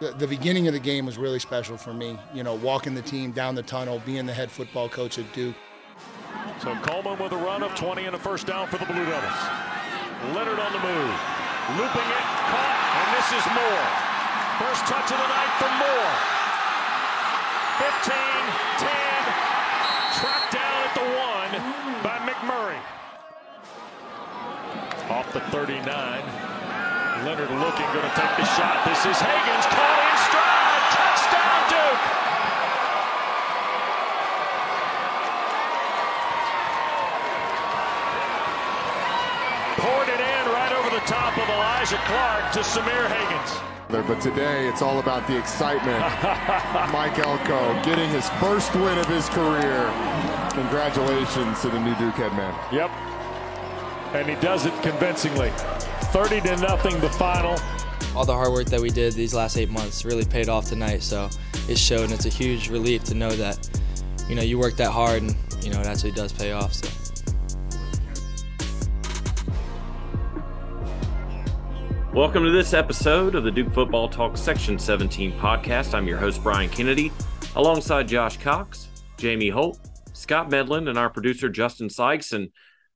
The, beginning of the game was really special for me. You know, walking the team down the tunnel, being the head football coach at Duke. So Coleman with a run of 20 and a first down for the Blue Devils. Leonard on the move, looping it, caught, and this is Moore. First touch of the night for Moore. 15, 10, tracked down at the one by McMurray. Off the 39. Leonard looking, going to take the shot. This is Hagans caught in stride. Touchdown, Duke. Poured it in right over the top of Elijah Clark to Sahmir Hagans. But today it's all about the excitement. Mike Elko getting his first win of his career. Congratulations to the new Duke head man. Yep. And he does it convincingly. 30 to nothing the final. All the hard work that we did these last eight months really paid off tonight. So it showed, and it's a huge relief to know that, you know, you work that hard, and you know it actually does pay off. So. Welcome to this episode of the Duke Football Talk Section 17 podcast. I'm your host, Brian Kennedy, alongside Josh Cox, Jamie Holt, Scott Medlin, and our producer, Justin Sykes. And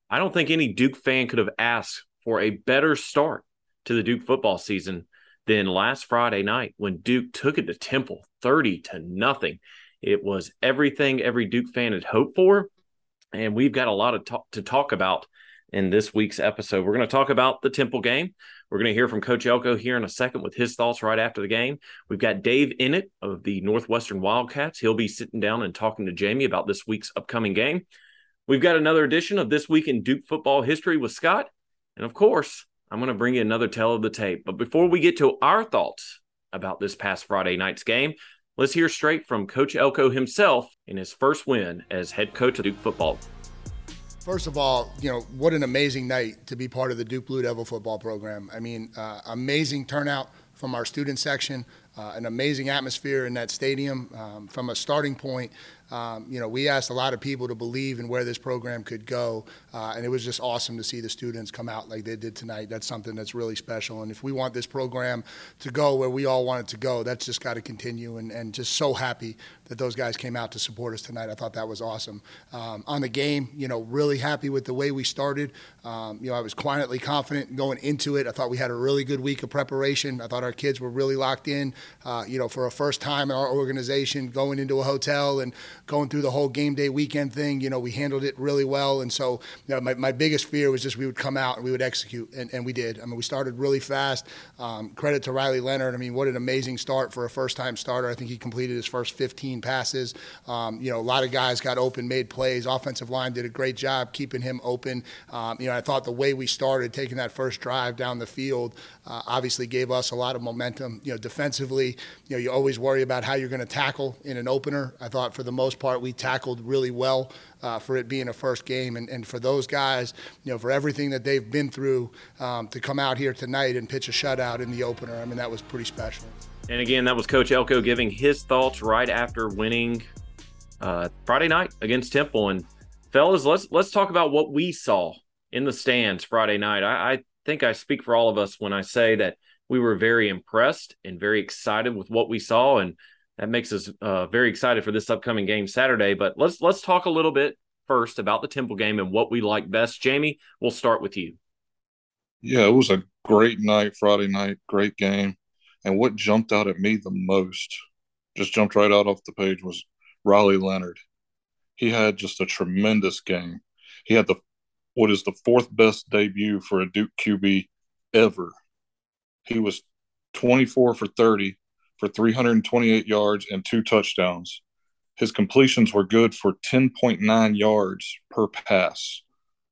I don't think any Duke fan could have asked for a better start to the Duke football season than last Friday night when Duke took it to Temple 30 to nothing. It was everything every Duke fan had hoped for. And we've got a lot of talk to talk about in this week's episode. We're going to talk about the Temple game. We're going to hear from Coach Elko here in a second with his thoughts right after the game. We've got Dave Eanet of the Northwestern Wildcats. He'll be sitting down and talking to Jamie about this week's upcoming game. We've got another edition of This Week in Duke Football History with Scott. And of course, I'm going to bring you another tell of the tape. But before we get to our thoughts about this past Friday night's game, let's hear straight from Coach Elko himself in his first win as head coach of Duke football. First of all, you know, what an amazing night to be part of the Duke Blue Devil football program. I mean, uh, amazing turnout from our student section, uh, an amazing atmosphere in that stadium. Um, from a starting point, um, you know, we asked a lot of people to believe in where this program could go, uh, and it was just awesome to see the students come out like they did tonight. That's something that's really special. And if we want this program to go where we all want it to go, that's just got to continue. And, and just so happy that those guys came out to support us tonight. I thought that was awesome. Um, on the game, you know, really happy with the way we started. Um, you know, I was quietly confident going into it. I thought we had a really good week of preparation. I thought our kids were really locked in. Uh, you know, for a first time in our organization, going into a hotel and going through the whole game day weekend thing, you know, we handled it really well. And so, you know, my, my biggest fear was just we would come out and we would execute, and, and we did. I mean, we started really fast. Um, credit to Riley Leonard. I mean, what an amazing start for a first time starter. I think he completed his first 15 passes. Um, you know, a lot of guys got open, made plays. Offensive line did a great job keeping him open. Um, you know, I thought the way we started, taking that first drive down the field, uh, obviously gave us a lot of momentum. You know, defensively, you know, you always worry about how you're going to tackle in an opener. I thought for the most part we tackled really well uh, for it being a first game, and, and for those guys, you know, for everything that they've been through, um, to come out here tonight and pitch a shutout in the opener. I mean, that was pretty special. And again, that was Coach Elko giving his thoughts right after winning uh, Friday night against Temple. And fellas, let's let's talk about what we saw in the stands Friday night. I, I think I speak for all of us when I say that we were very impressed and very excited with what we saw, and that makes us uh, very excited for this upcoming game Saturday. But let's let's talk a little bit first about the Temple game and what we like best. Jamie, we'll start with you. Yeah, it was a great night Friday night, great game. And what jumped out at me the most, just jumped right out off the page, was Riley Leonard. He had just a tremendous game. He had the what is the fourth best debut for a Duke QB ever. He was 24 for 30 for 328 yards and two touchdowns. His completions were good for 10.9 yards per pass.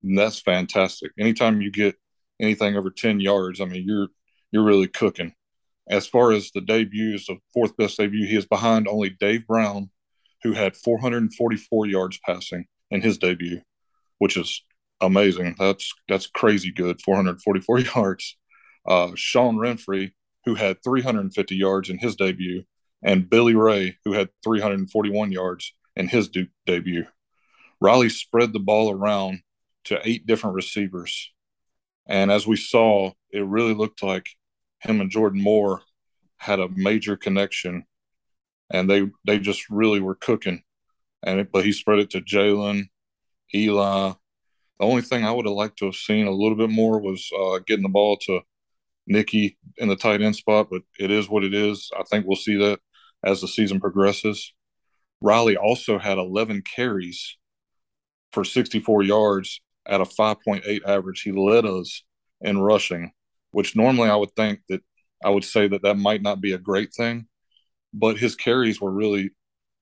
And that's fantastic. Anytime you get anything over 10 yards, I mean, you're you're really cooking. As far as the debuts, the fourth best debut, he is behind only Dave Brown, who had 444 yards passing in his debut, which is amazing. That's that's crazy good, 444 yards. Uh, Sean Renfree, who had 350 yards in his debut, and Billy Ray, who had 341 yards in his de- debut. Riley spread the ball around to eight different receivers. And as we saw, it really looked like him and Jordan Moore had a major connection, and they they just really were cooking. And it, but he spread it to Jalen, Eli. The only thing I would have liked to have seen a little bit more was uh, getting the ball to Nicky in the tight end spot, but it is what it is. I think we'll see that as the season progresses. Riley also had 11 carries for 64 yards at a 5.8 average. He led us in rushing, which normally I would think that I would say that that might not be a great thing, but his carries were really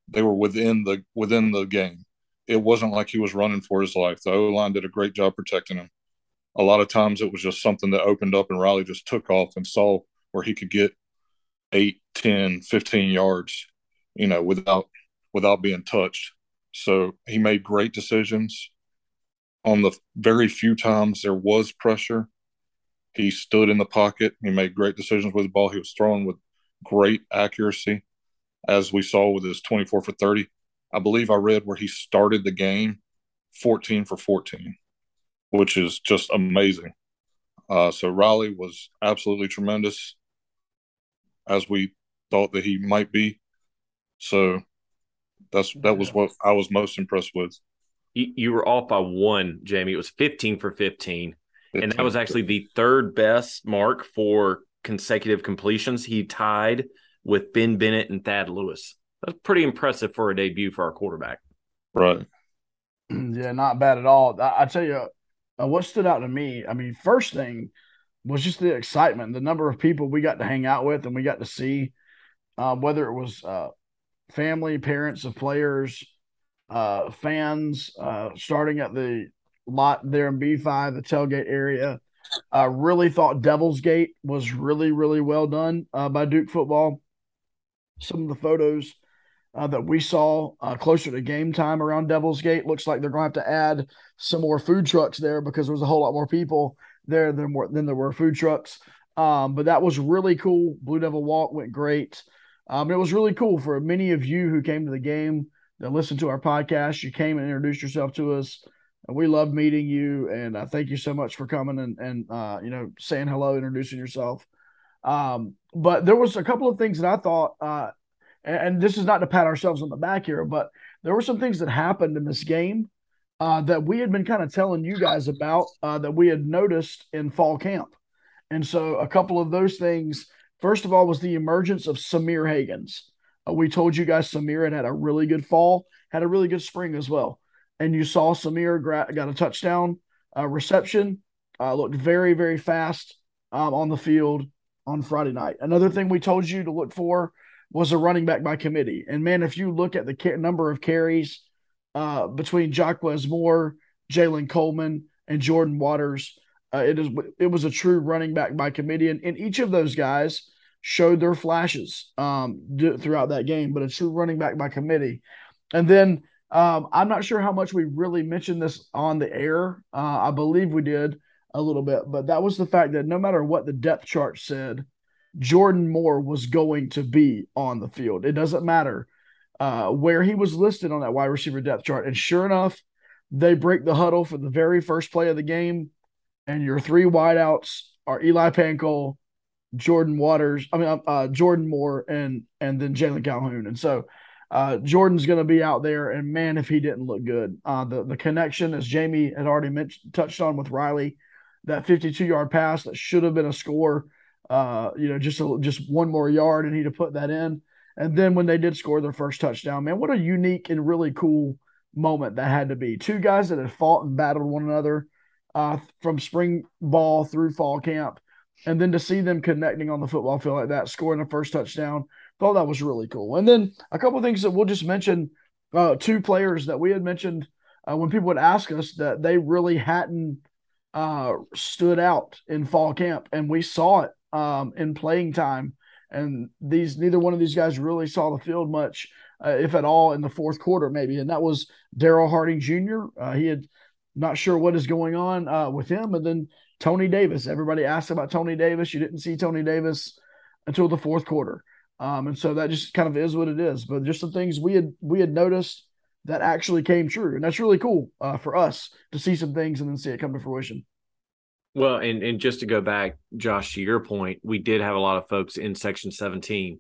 they were within the within the game. It wasn't like he was running for his life. The O line did a great job protecting him. A lot of times it was just something that opened up and Riley just took off and saw where he could get 8, 10, 15 yards, you know, without without being touched. So he made great decisions. On the very few times there was pressure, he stood in the pocket. He made great decisions with the ball. He was throwing with great accuracy, as we saw with his 24 for 30. I believe I read where he started the game 14 for 14, which is just amazing. Uh, so Riley was absolutely tremendous, as we thought that he might be. So that's that was what I was most impressed with. You, you were off by one, Jamie. It was 15 for 15. 15. And that was actually the third best mark for consecutive completions. He tied with Ben Bennett and Thad Lewis. That's pretty impressive for a debut for our quarterback. Right. Yeah, not bad at all. I, I tell you, uh, what stood out to me, I mean, first thing was just the excitement, the number of people we got to hang out with and we got to see, uh, whether it was uh, family, parents of players, uh, fans, uh, starting at the lot there in B5, the tailgate area. I really thought Devil's Gate was really, really well done uh, by Duke football. Some of the photos uh, that we saw uh, closer to game time around Devil's Gate looks like they're going to have to add some more food trucks there because there was a whole lot more people there than, more, than there were food trucks. Um, but that was really cool. Blue Devil Walk went great. Um, it was really cool for many of you who came to the game that listened to our podcast. You came and introduced yourself to us. And we love meeting you. And I uh, thank you so much for coming and, and uh, you know, saying hello, introducing yourself. Um, but there was a couple of things that I thought, uh, and, this is not to pat ourselves on the back here, but there were some things that happened in this game uh, that we had been kind of telling you guys about uh, that we had noticed in fall camp. And so a couple of those things, first of all, was the emergence of Sahmir Hagans. Uh, we told you guys Sahmir had had a really good fall, had a really good spring as well and you saw Sahmir got a touchdown uh, reception. Uh, looked very, very fast um, on the field on Friday night. Another thing we told you to look for was a running back by committee. And man, if you look at the number of carries uh, between Jaquez Moore, Jalen Coleman, and Jordan Waters, uh, it is it was a true running back by committee, and, and each of those guys showed their flashes um, throughout that game. But a true running back by committee, and then um, I'm not sure how much we really mentioned this on the air. Uh, I believe we did a little bit, but that was the fact that no matter what the depth chart said, Jordan Moore was going to be on the field. It doesn't matter uh, where he was listed on that wide receiver depth chart. And sure enough, they break the huddle for the very first play of the game, and your three wideouts are Eli Pancol, Jordan Waters, I mean uh, Jordan Moore, and and then Jalen Calhoun. And so uh, Jordan's going to be out there, and man, if he didn't look good, uh, the the connection, as Jamie had already mentioned, touched on with Riley, that 52 yard pass that should have been a score, uh, you know, just a, just one more yard, and he'd have put that in. And then when they did score their first touchdown, man, what a unique and really cool moment that had to be. Two guys that had fought and battled one another uh, from spring ball through fall camp, and then to see them connecting on the football field like that, scoring the first touchdown thought that was really cool. And then a couple things that we'll just mention uh, two players that we had mentioned uh, when people would ask us that they really hadn't uh, stood out in fall camp, and we saw it um, in playing time. And these neither one of these guys really saw the field much, uh, if at all, in the fourth quarter, maybe. And that was Darrell Harding Jr. Uh, he had not sure what is going on uh, with him, and then Tony Davis. Everybody asked about Tony Davis. You didn't see Tony Davis until the fourth quarter. Um, and so that just kind of is what it is. But just the things we had we had noticed that actually came true, and that's really cool uh, for us to see some things and then see it come to fruition. Well, and and just to go back, Josh, to your point, we did have a lot of folks in Section 17,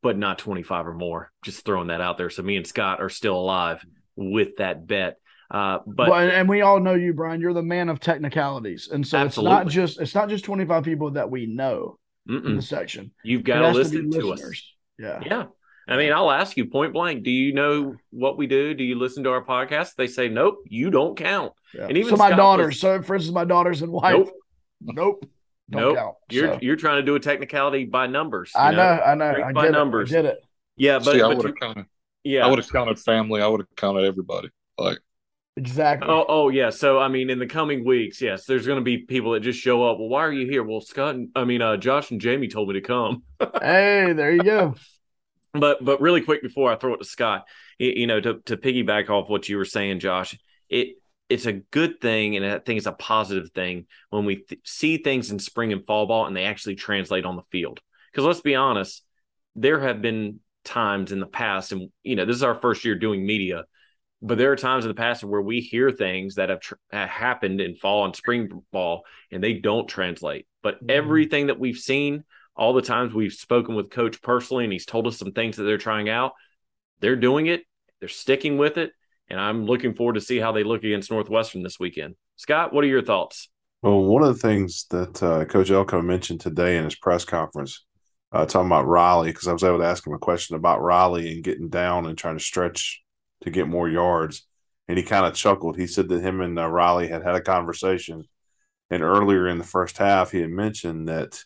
but not 25 or more. Just throwing that out there. So me and Scott are still alive with that bet. Uh, but well, and, and, we all know you, Brian. You're the man of technicalities, and so absolutely. it's not just it's not just 25 people that we know Mm-mm. in the section. You've got to listen to, to us. Yeah, yeah. I mean, I'll ask you point blank. Do you know what we do? Do you listen to our podcast? They say, nope, you don't count. Yeah. And even so, my Scott daughters. Was, so, for instance, my daughters and wife. Nope. Nope. nope. Count, you're so. you're trying to do a technicality by numbers. I know, know, I know. I by numbers. It. I did it. Yeah, but, See, I would have counted. Yeah, I would have counted family. I would have counted everybody. Like Exactly. Oh, oh yeah. So I mean, in the coming weeks, yes, there's going to be people that just show up. Well, why are you here? Well, Scott, and, I mean, uh, Josh and Jamie told me to come. hey, there you go. But but really quick before I throw it to Scott, you know, to to piggyback off what you were saying, Josh, it it's a good thing, and I think it's a positive thing when we th- see things in spring and fall ball and they actually translate on the field. Because let's be honest, there have been times in the past, and you know, this is our first year doing media but there are times in the past where we hear things that have, tr- have happened in fall and spring ball and they don't translate. But mm-hmm. everything that we've seen, all the times we've spoken with coach personally and he's told us some things that they're trying out, they're doing it, they're sticking with it, and I'm looking forward to see how they look against Northwestern this weekend. Scott, what are your thoughts? Well, one of the things that uh, Coach Elko mentioned today in his press conference, uh, talking about Riley, because I was able to ask him a question about Riley and getting down and trying to stretch to get more yards. And he kind of chuckled. He said that him and uh, Riley had had a conversation. And earlier in the first half, he had mentioned that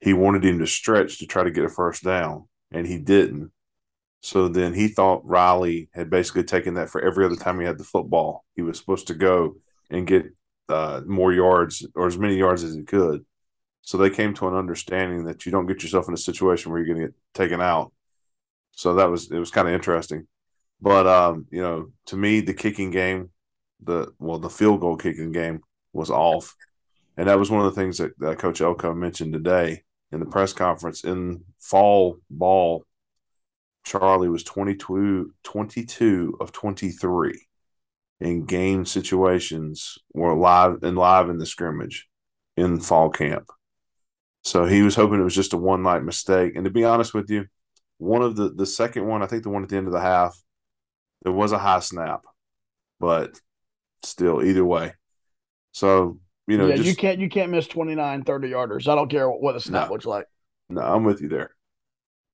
he wanted him to stretch to try to get a first down, and he didn't. So then he thought Riley had basically taken that for every other time he had the football. He was supposed to go and get uh, more yards or as many yards as he could. So they came to an understanding that you don't get yourself in a situation where you're going to get taken out. So that was it was kind of interesting. But um, you know, to me, the kicking game, the well, the field goal kicking game was off, and that was one of the things that, that Coach Elko mentioned today in the press conference. In fall ball, Charlie was 22, 22 of twenty three in game situations were live and live in the scrimmage in fall camp. So he was hoping it was just a one night mistake. And to be honest with you, one of the the second one, I think the one at the end of the half, it was a high snap, but still, either way. So you know, yeah, just, you can't you can't miss 29, 30 yarders. I don't care what the snap no, looks like. No, I'm with you there.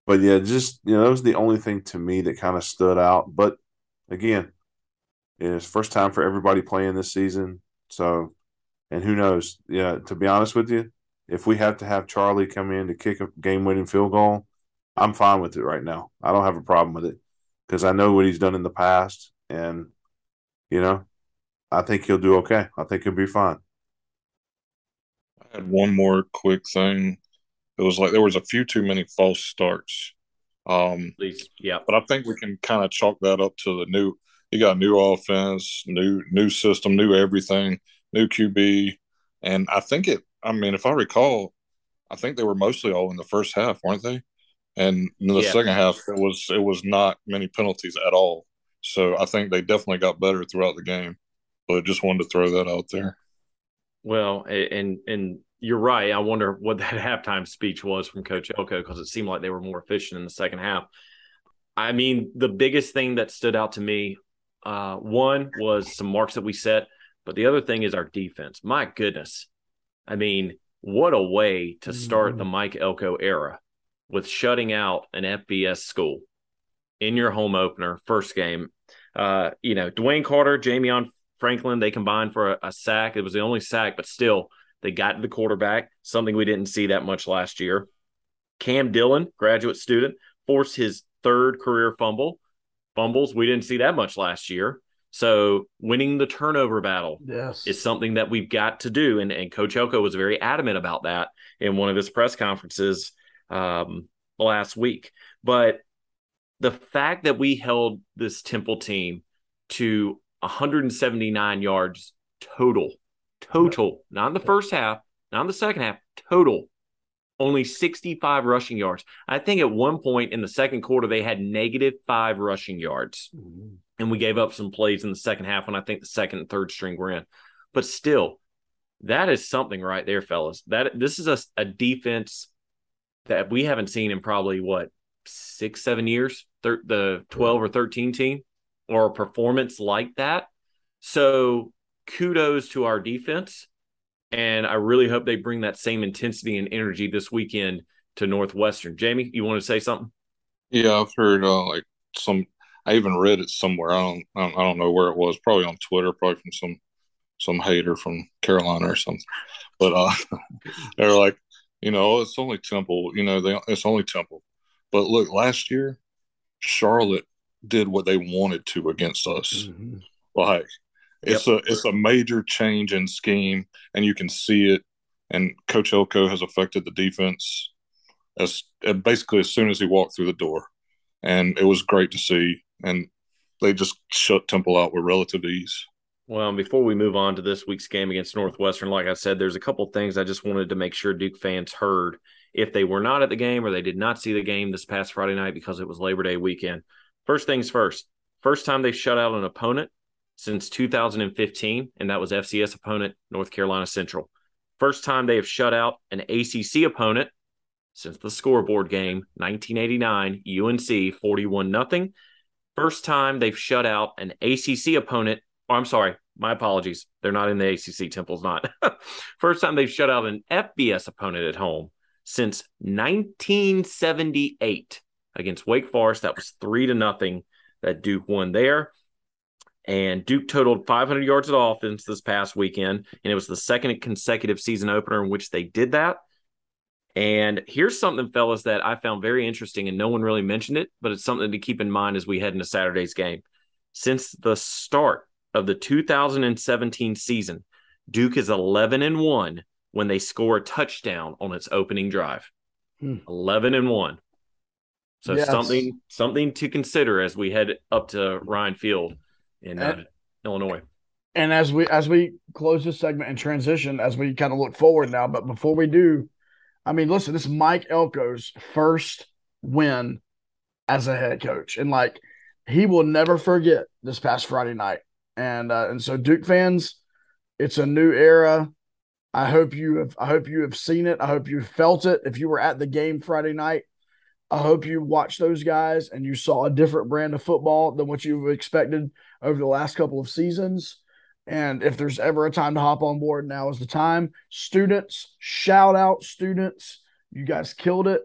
But yeah, just you know, that was the only thing to me that kind of stood out. But again, it's first time for everybody playing this season. So, and who knows? Yeah, to be honest with you, if we have to have Charlie come in to kick a game winning field goal, I'm fine with it right now. I don't have a problem with it because I know what he's done in the past, and you know, I think he'll do okay. I think he'll be fine. I had one more quick thing. It was like there was a few too many false starts. Um, Please, yeah, but I think we can kind of chalk that up to the new. You got a new offense, new new system, new everything, new QB, and I think it. I mean, if I recall, I think they were mostly all in the first half, weren't they? And in the yeah. second half, it was it was not many penalties at all. So I think they definitely got better throughout the game. But just wanted to throw that out there. Well, and and you're right. I wonder what that halftime speech was from Coach Elko because it seemed like they were more efficient in the second half. I mean, the biggest thing that stood out to me, uh, one was some marks that we set, but the other thing is our defense. My goodness, I mean, what a way to start mm-hmm. the Mike Elko era with shutting out an FBS school in your home opener, first game. Uh, you know, DeWayne Carter, Ja'Mion Franklin, they combined for a, a, sack. It was the only sack, but still, they got to the quarterback, something we didn't see that much last year. Cam Dillon, graduate student, forced his third career fumble. Fumbles, we didn't see that much last year. So winning the turnover battle yes. is something that we've got to do. And, and Coach Elko was very adamant about that in one of his press conferences um, last week. But the fact that we held this Temple team to 179 yards total, total, not in the first half, not in the second half, total, only 65 rushing yards. I think at one point in the second quarter, they had negative five rushing yards. Mm-hmm. And we gave up some plays in the second half when I think the second and third string were in. But still, That is something right there, fellas. That this is a, a defense that we haven't seen in probably what six, seven years. Thir- the twelve or thirteen team or a performance like that. So kudos to our defense. And I really hope they bring that same intensity and energy this weekend to Northwestern. Jamie, you want to say something? Yeah, I've heard uh, like some. I even read it somewhere. I don't. I don't know where it was. Probably on Twitter. Probably from some some hater from Carolina or something. But uh, they're like, you know, it's only Temple. You know, they it's only Temple. But look, last year, Charlotte did what they wanted to against us. Mm-hmm. Like it's yep. a it's a major change in scheme, and you can see it. And Coach Elko has affected the defense as basically as soon as he walked through the door, and it was great to see. And they just shut Temple out with relative ease. Well, before we move on to this week's game against Northwestern, like I said, there's a couple things I just wanted to make sure Duke fans heard if they were not at the game or they did not see the game this past Friday night because it was Labor Day weekend. First things first, first time they shut out an opponent since 2015, and that was FCS opponent North Carolina Central. First time they have shut out an ACC opponent since the scoreboard game 1989 UNC 41 nothing. First time they've shut out an ACC opponent. Or I'm sorry, my apologies. They're not in the ACC. Temple's not. First time they've shut out an FBS opponent at home since 1978 against Wake Forest. That was three to nothing that Duke won there. And Duke totaled 500 yards of offense this past weekend, and it was the second consecutive season opener in which they did that. And here's something, fellas, that I found very interesting, and no one really mentioned it, but it's something to keep in mind as we head into Saturday's game. Since the start of the 2017 season, Duke is 11 and 1 when they score a touchdown on its opening drive. Hmm. 11 and 1. So yes. something something to consider as we head up to Ryan Field in uh, and, Illinois. And as we as we close this segment and transition, as we kind of look forward now, but before we do, I mean, listen, this is Mike Elko's first win as a head coach, and like he will never forget this past Friday night. And uh, and so Duke fans, it's a new era. I hope you have I hope you have seen it. I hope you felt it. If you were at the game Friday night, I hope you watched those guys and you saw a different brand of football than what you've expected over the last couple of seasons. And if there's ever a time to hop on board, now is the time. Students, shout out students. You guys killed it.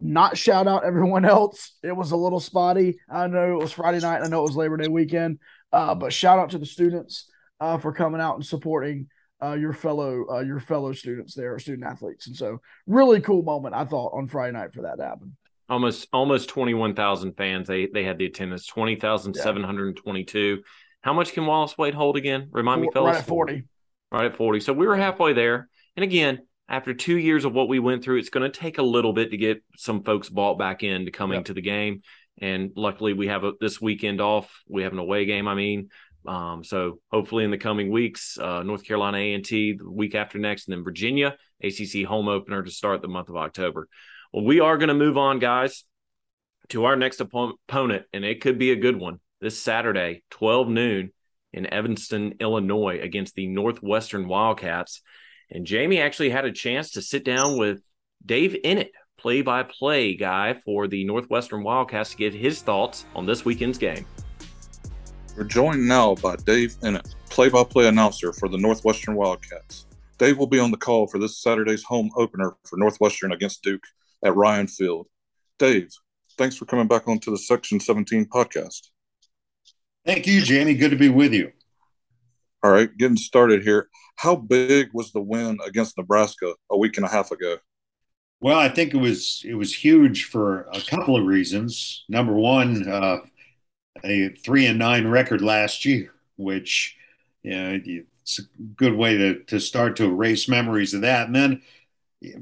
Not shout out everyone else. It was a little spotty. I know it was Friday night. I know it was Labor Day weekend. Uh, but shout out to the students uh, for coming out and supporting uh, your fellow uh, your fellow students there, student athletes. And so, really cool moment I thought on Friday night for that to happen. Almost almost twenty one thousand fans. They they had the attendance twenty thousand seven hundred twenty two. How much can Wallace Wade hold again? Remind me, fellas. Right at forty. Right at forty. So we were halfway there. And again, after two years of what we went through, it's going to take a little bit to get some folks bought back into coming yep. to the game. And luckily, we have a, this weekend off. We have an away game. I mean, um, so hopefully in the coming weeks, uh, North Carolina A&T the week after next, and then Virginia ACC home opener to start the month of October. Well, we are going to move on, guys, to our next opponent, and it could be a good one this Saturday, 12 noon in Evanston, Illinois, against the Northwestern Wildcats. And Jamie actually had a chance to sit down with Dave Eanet, play by play guy for the Northwestern Wildcats, to get his thoughts on this weekend's game. We're joined now by Dave Eanet, play by play announcer for the Northwestern Wildcats. Dave will be on the call for this Saturday's home opener for Northwestern against Duke at Ryan Field. Dave, thanks for coming back onto the Section 17 podcast. Thank you, Jamie. Good to be with you. All right, getting started here. How big was the win against Nebraska a week and a half ago? Well, I think it was it was huge for a couple of reasons. Number one, uh, a three and nine record last year, which you know, it's a good way to, to start to erase memories of that. And then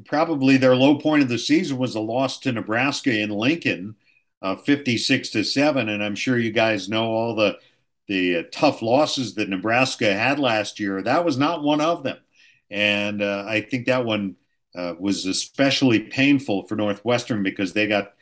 probably their low point of the season was a loss to Nebraska in Lincoln, uh, 56 to seven. And I'm sure you guys know all the the uh, tough losses that Nebraska had last year. That was not one of them. And uh, I think that one uh, was especially painful for Northwestern because they got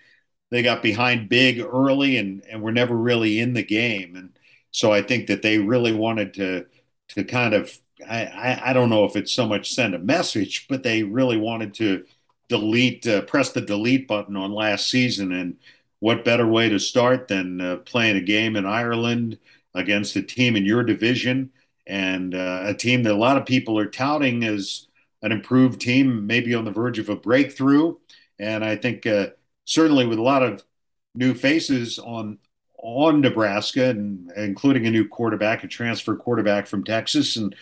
they got behind big early and, and were never really in the game. And so I think that they really wanted to to kind of I, I, don't know if it's so much send a message, but they really wanted to delete, uh, press the delete button on last season. And what better way to start than uh, playing a game in Ireland against a team in your division and uh, a team that a lot of people are touting as an improved team, maybe on the verge of a breakthrough. And I think uh, certainly with a lot of new faces on on Nebraska, and including a new quarterback, a transfer quarterback from Texas, and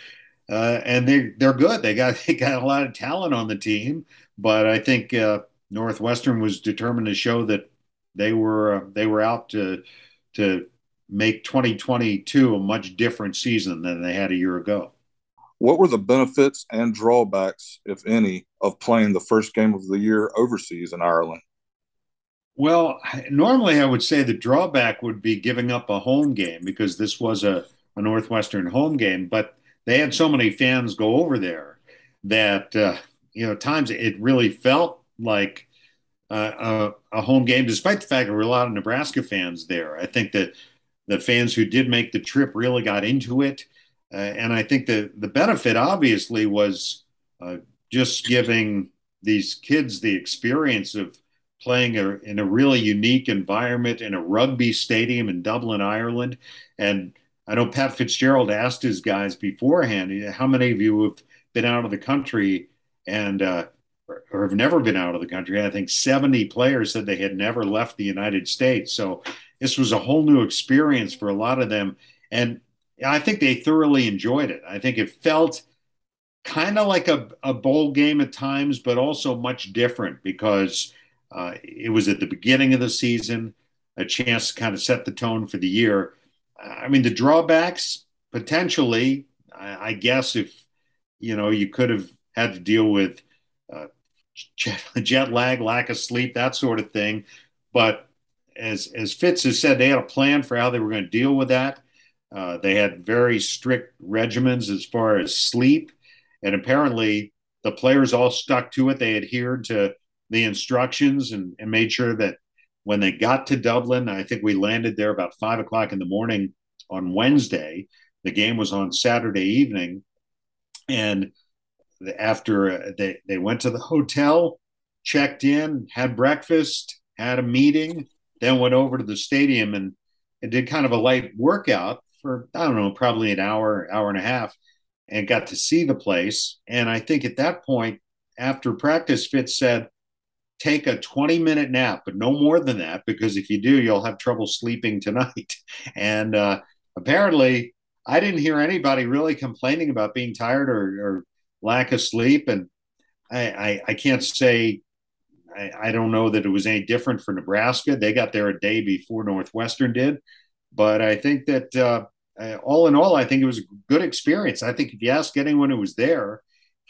uh, and they they're good. They got they got a lot of talent on the team, but I think uh, Northwestern was determined to show that they were uh, they were out to to make 2022 a much different season than they had a year ago. What were the benefits and drawbacks, if any, of playing the first game of the year overseas in Ireland? Well, normally I would say the drawback would be giving up a home game because this was a, a Northwestern home game, but they had so many fans go over there that, uh, you know, times it really felt like uh, a, a, home game, despite the fact there were a lot of Nebraska fans there. I think that the fans who did make the trip really got into it. Uh, and I think the, the benefit, obviously, was uh, just giving these kids the experience of playing a, in a really unique environment in a rugby stadium in Dublin, Ireland. And I know Pat Fitzgerald asked his guys beforehand, how many of you have been out of the country and uh, or have never been out of the country? I think 70 players said they had never left the United States. So this was a whole new experience for a lot of them. And I think they thoroughly enjoyed it. I think it felt kind of like a, a bowl game at times, but also much different because uh, it was at the beginning of the season, a chance to kind of set the tone for the year. I mean, the drawbacks potentially, I, I guess, if you know, you could have had to deal with uh, jet, jet lag, lack of sleep, that sort of thing. But as as Fitz has said, they had a plan for how they were going to deal with that. Uh, they had very strict regimens as far as sleep, and apparently the players all stuck to it. They adhered to the instructions and, and made sure that when they got to Dublin, I think we landed there about five o'clock in the morning on Wednesday. The game was on Saturday evening, and after uh, they they went to the hotel, checked in, had breakfast, had a meeting, then went over to the stadium and, and did kind of a light workout for I don't know, probably an hour, hour and a half, and got to see the place. And I think at that point, after practice, Fitz said, take a 20 minute nap, but no more than that, because if you do, you'll have trouble sleeping tonight. And uh, apparently, I didn't hear anybody really complaining about being tired or, or lack of sleep. And I, I, I can't say, I, I, don't know that it was any different for Nebraska. They got there a day before Northwestern did. But I think that uh, all in all, I think it was a good experience. I think if you ask anyone who was there,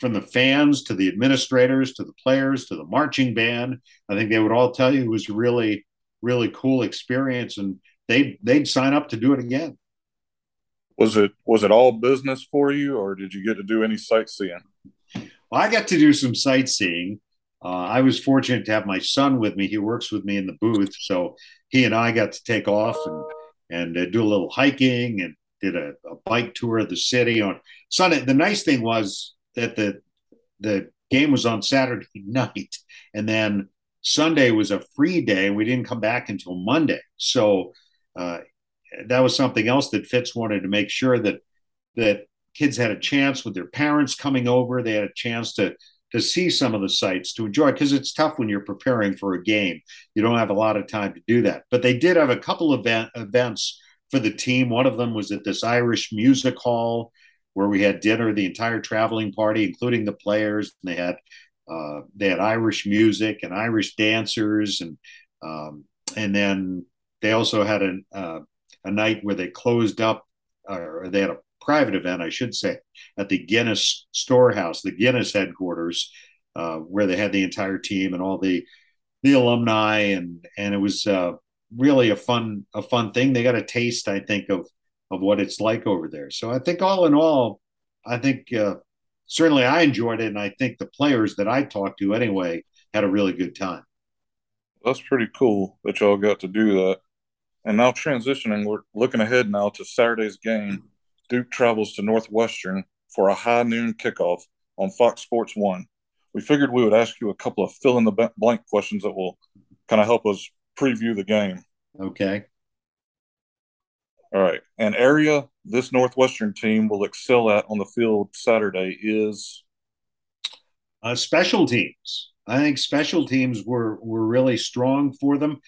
from the fans to the administrators to the players to the marching band. I think they would all tell you it was a really, really cool experience, and they they'd sign up to do it again. Was it was it all business for you, or did you get to do any sightseeing? Well, I got to do some sightseeing. Uh, I was fortunate to have my son with me. He works with me in the booth, so he and I got to take off and and uh, do a little hiking and did a, a, bike tour of the city on Sunday. The nice thing was that the the game was on Saturday night, and then Sunday was a free day. We didn't come back until Monday, so uh, that was something else that Fitz wanted to make sure that that kids had a chance with their parents coming over. They had a chance to to see some of the sites to enjoy because it's tough when you're preparing for a game. You don't have a lot of time to do that. But they did have a couple of event, events for the team. One of them was at this Irish music hall where we had dinner, the entire traveling party, including the players. And they had uh, they had Irish music and Irish dancers, and um, and then they also had a uh, a night where they closed up, or they had a private event, I should say, at the Guinness Storehouse, the Guinness headquarters, uh, where they had the entire team and all the the alumni, and and it was uh, really a fun a fun thing. They got a taste, I think, of of what it's like over there. So I think all in all, I think uh, certainly I enjoyed it, and I think the players that I talked to anyway had a really good time. That's pretty cool that y'all got to do that. And now transitioning, we're looking ahead now to Saturday's game. Duke travels to Northwestern for a high noon kickoff on Fox Sports 1. We figured we would ask you a couple of fill in the blank questions that will kind of help us preview the game. Okay. All right. An area this Northwestern team will excel at on the field Saturday is uh, special teams. I think special teams were were really strong for them.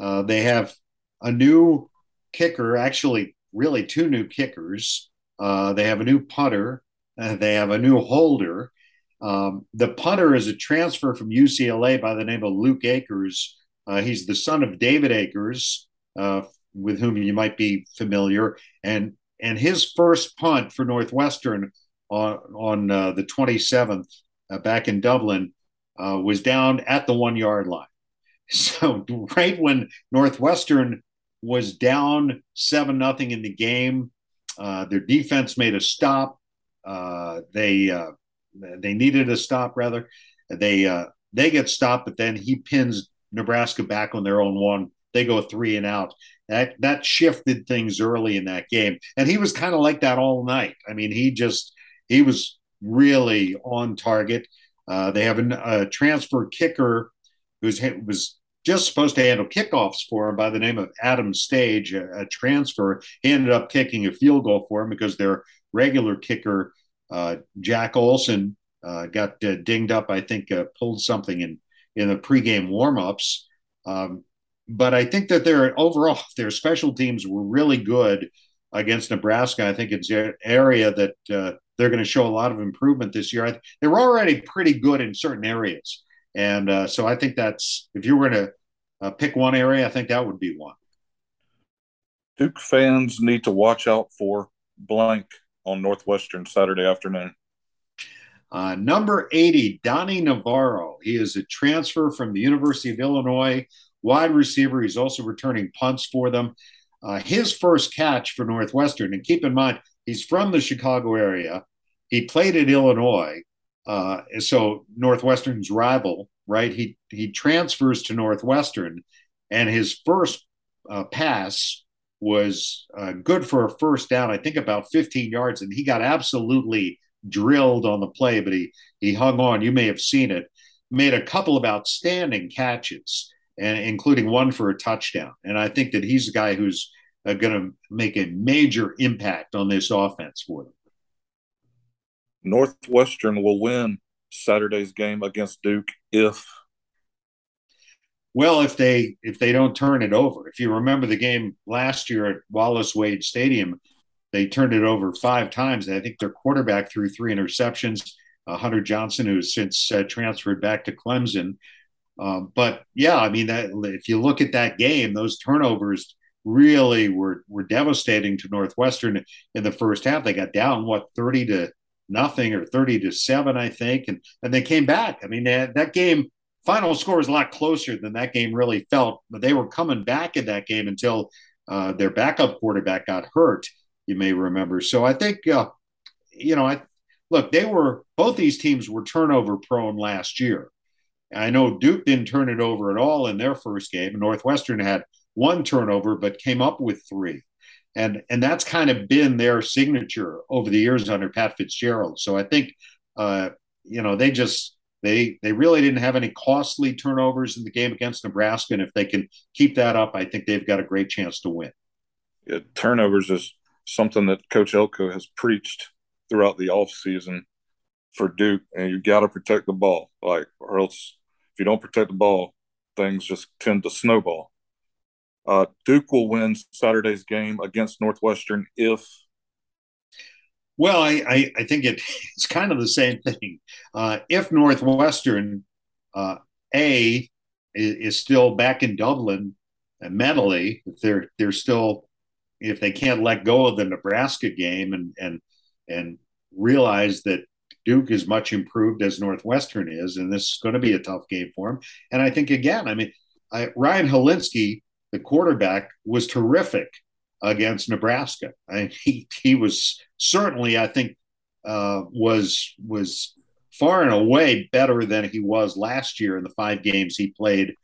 Uh, they have a new kicker, actually, really two new kickers. Uh, they have a new punter. Uh, they have a new holder. Um, the punter is a transfer from UCLA by the name of Luke Akers. Uh, he's the son of David Akers, uh, with whom you might be familiar, and and his first punt for Northwestern on on uh, the 27th uh, back in Dublin uh, was down at the one yard line. So right when Northwestern was down seven nothing in the game, uh, their defense made a stop. they they needed a stop rather. They they get stopped, but then he pins Nebraska back on their own one. They go three and out. That that shifted things early in that game, and he was kind of like that all night. I mean, he just he was really on target. Uh, they have a, transfer kicker who's was just supposed to handle kickoffs for him by the name of Adam Stage, a, a, transfer. He ended up kicking a field goal for him because their regular kicker uh, Jack Olson uh, got uh, dinged up. I think uh, pulled something in in the pregame warmups. Um, but I think that their overall their special teams were really good against Nebraska. I think it's an area that uh, they're going to show a lot of improvement this year. they were already pretty good in certain areas, and uh, so I think that's if you were going to pick one area, I think that would be one. Duke fans need to watch out for blank on Northwestern Saturday afternoon. Uh, number 80, Donny Navarro. He is a transfer from the University of Illinois, wide receiver. He's also returning punts for them. Uh, his first catch for Northwestern, and keep in mind, he's from the Chicago area. He played at Illinois, uh, so Northwestern's rival, right? He he transfers to Northwestern, and his first uh, pass was uh, good for a first down, I think about 15 yards, and he got absolutely drilled on the play, but he he hung on. You may have seen it. Made a couple of outstanding catches, and including one for a touchdown. And I think that he's a guy who's uh, going to make a major impact on this offense for them. Northwestern will win Saturday's game against Duke if well, if they if they don't turn it over, if you remember the game last year at Wallace Wade Stadium, they turned it over five times. I think their quarterback threw three interceptions. Uh, Hunter Johnson, who's since uh, transferred back to Clemson. Um, but yeah, I mean that if you look at that game, those turnovers really were were devastating to Northwestern in the first half. They got down what thirty to nothing or thirty to seven, I think, and and they came back. I mean that, that game final score was a lot closer than that game really felt. But they were coming back in that game until uh, their backup quarterback got hurt. You may remember. So I think, uh, you know, I look. They were both these teams were turnover prone last year. I know Duke didn't turn it over at all in their first game. Northwestern had one turnover, but came up with three. And, and that's kind of been their signature over the years under Pat Fitzgerald. So I think, uh, you know, they just they they really didn't have any costly turnovers in the game against Nebraska, and if they can keep that up, I think they've got a great chance to win. Yeah, turnovers is something that Coach Elko has preached throughout the offseason for Duke, and you got to protect the ball, like or else if you don't protect the ball, things just tend to snowball. Uh, Duke will win Saturday's game against Northwestern if well, I, I, I, think it, it's kind of the same thing. Uh, if Northwestern, uh, A, is, is, still back in Dublin mentally, if they're they're still, if they can't let go of the Nebraska game and and and realize that Duke is much improved as Northwestern is, and this is going to be a tough game for him. And I think again, I mean, I, Ryan Hilinski, the quarterback, was terrific against Nebraska. I, he he was certainly, I think, uh, was was far and away better than he was last year in the five games he played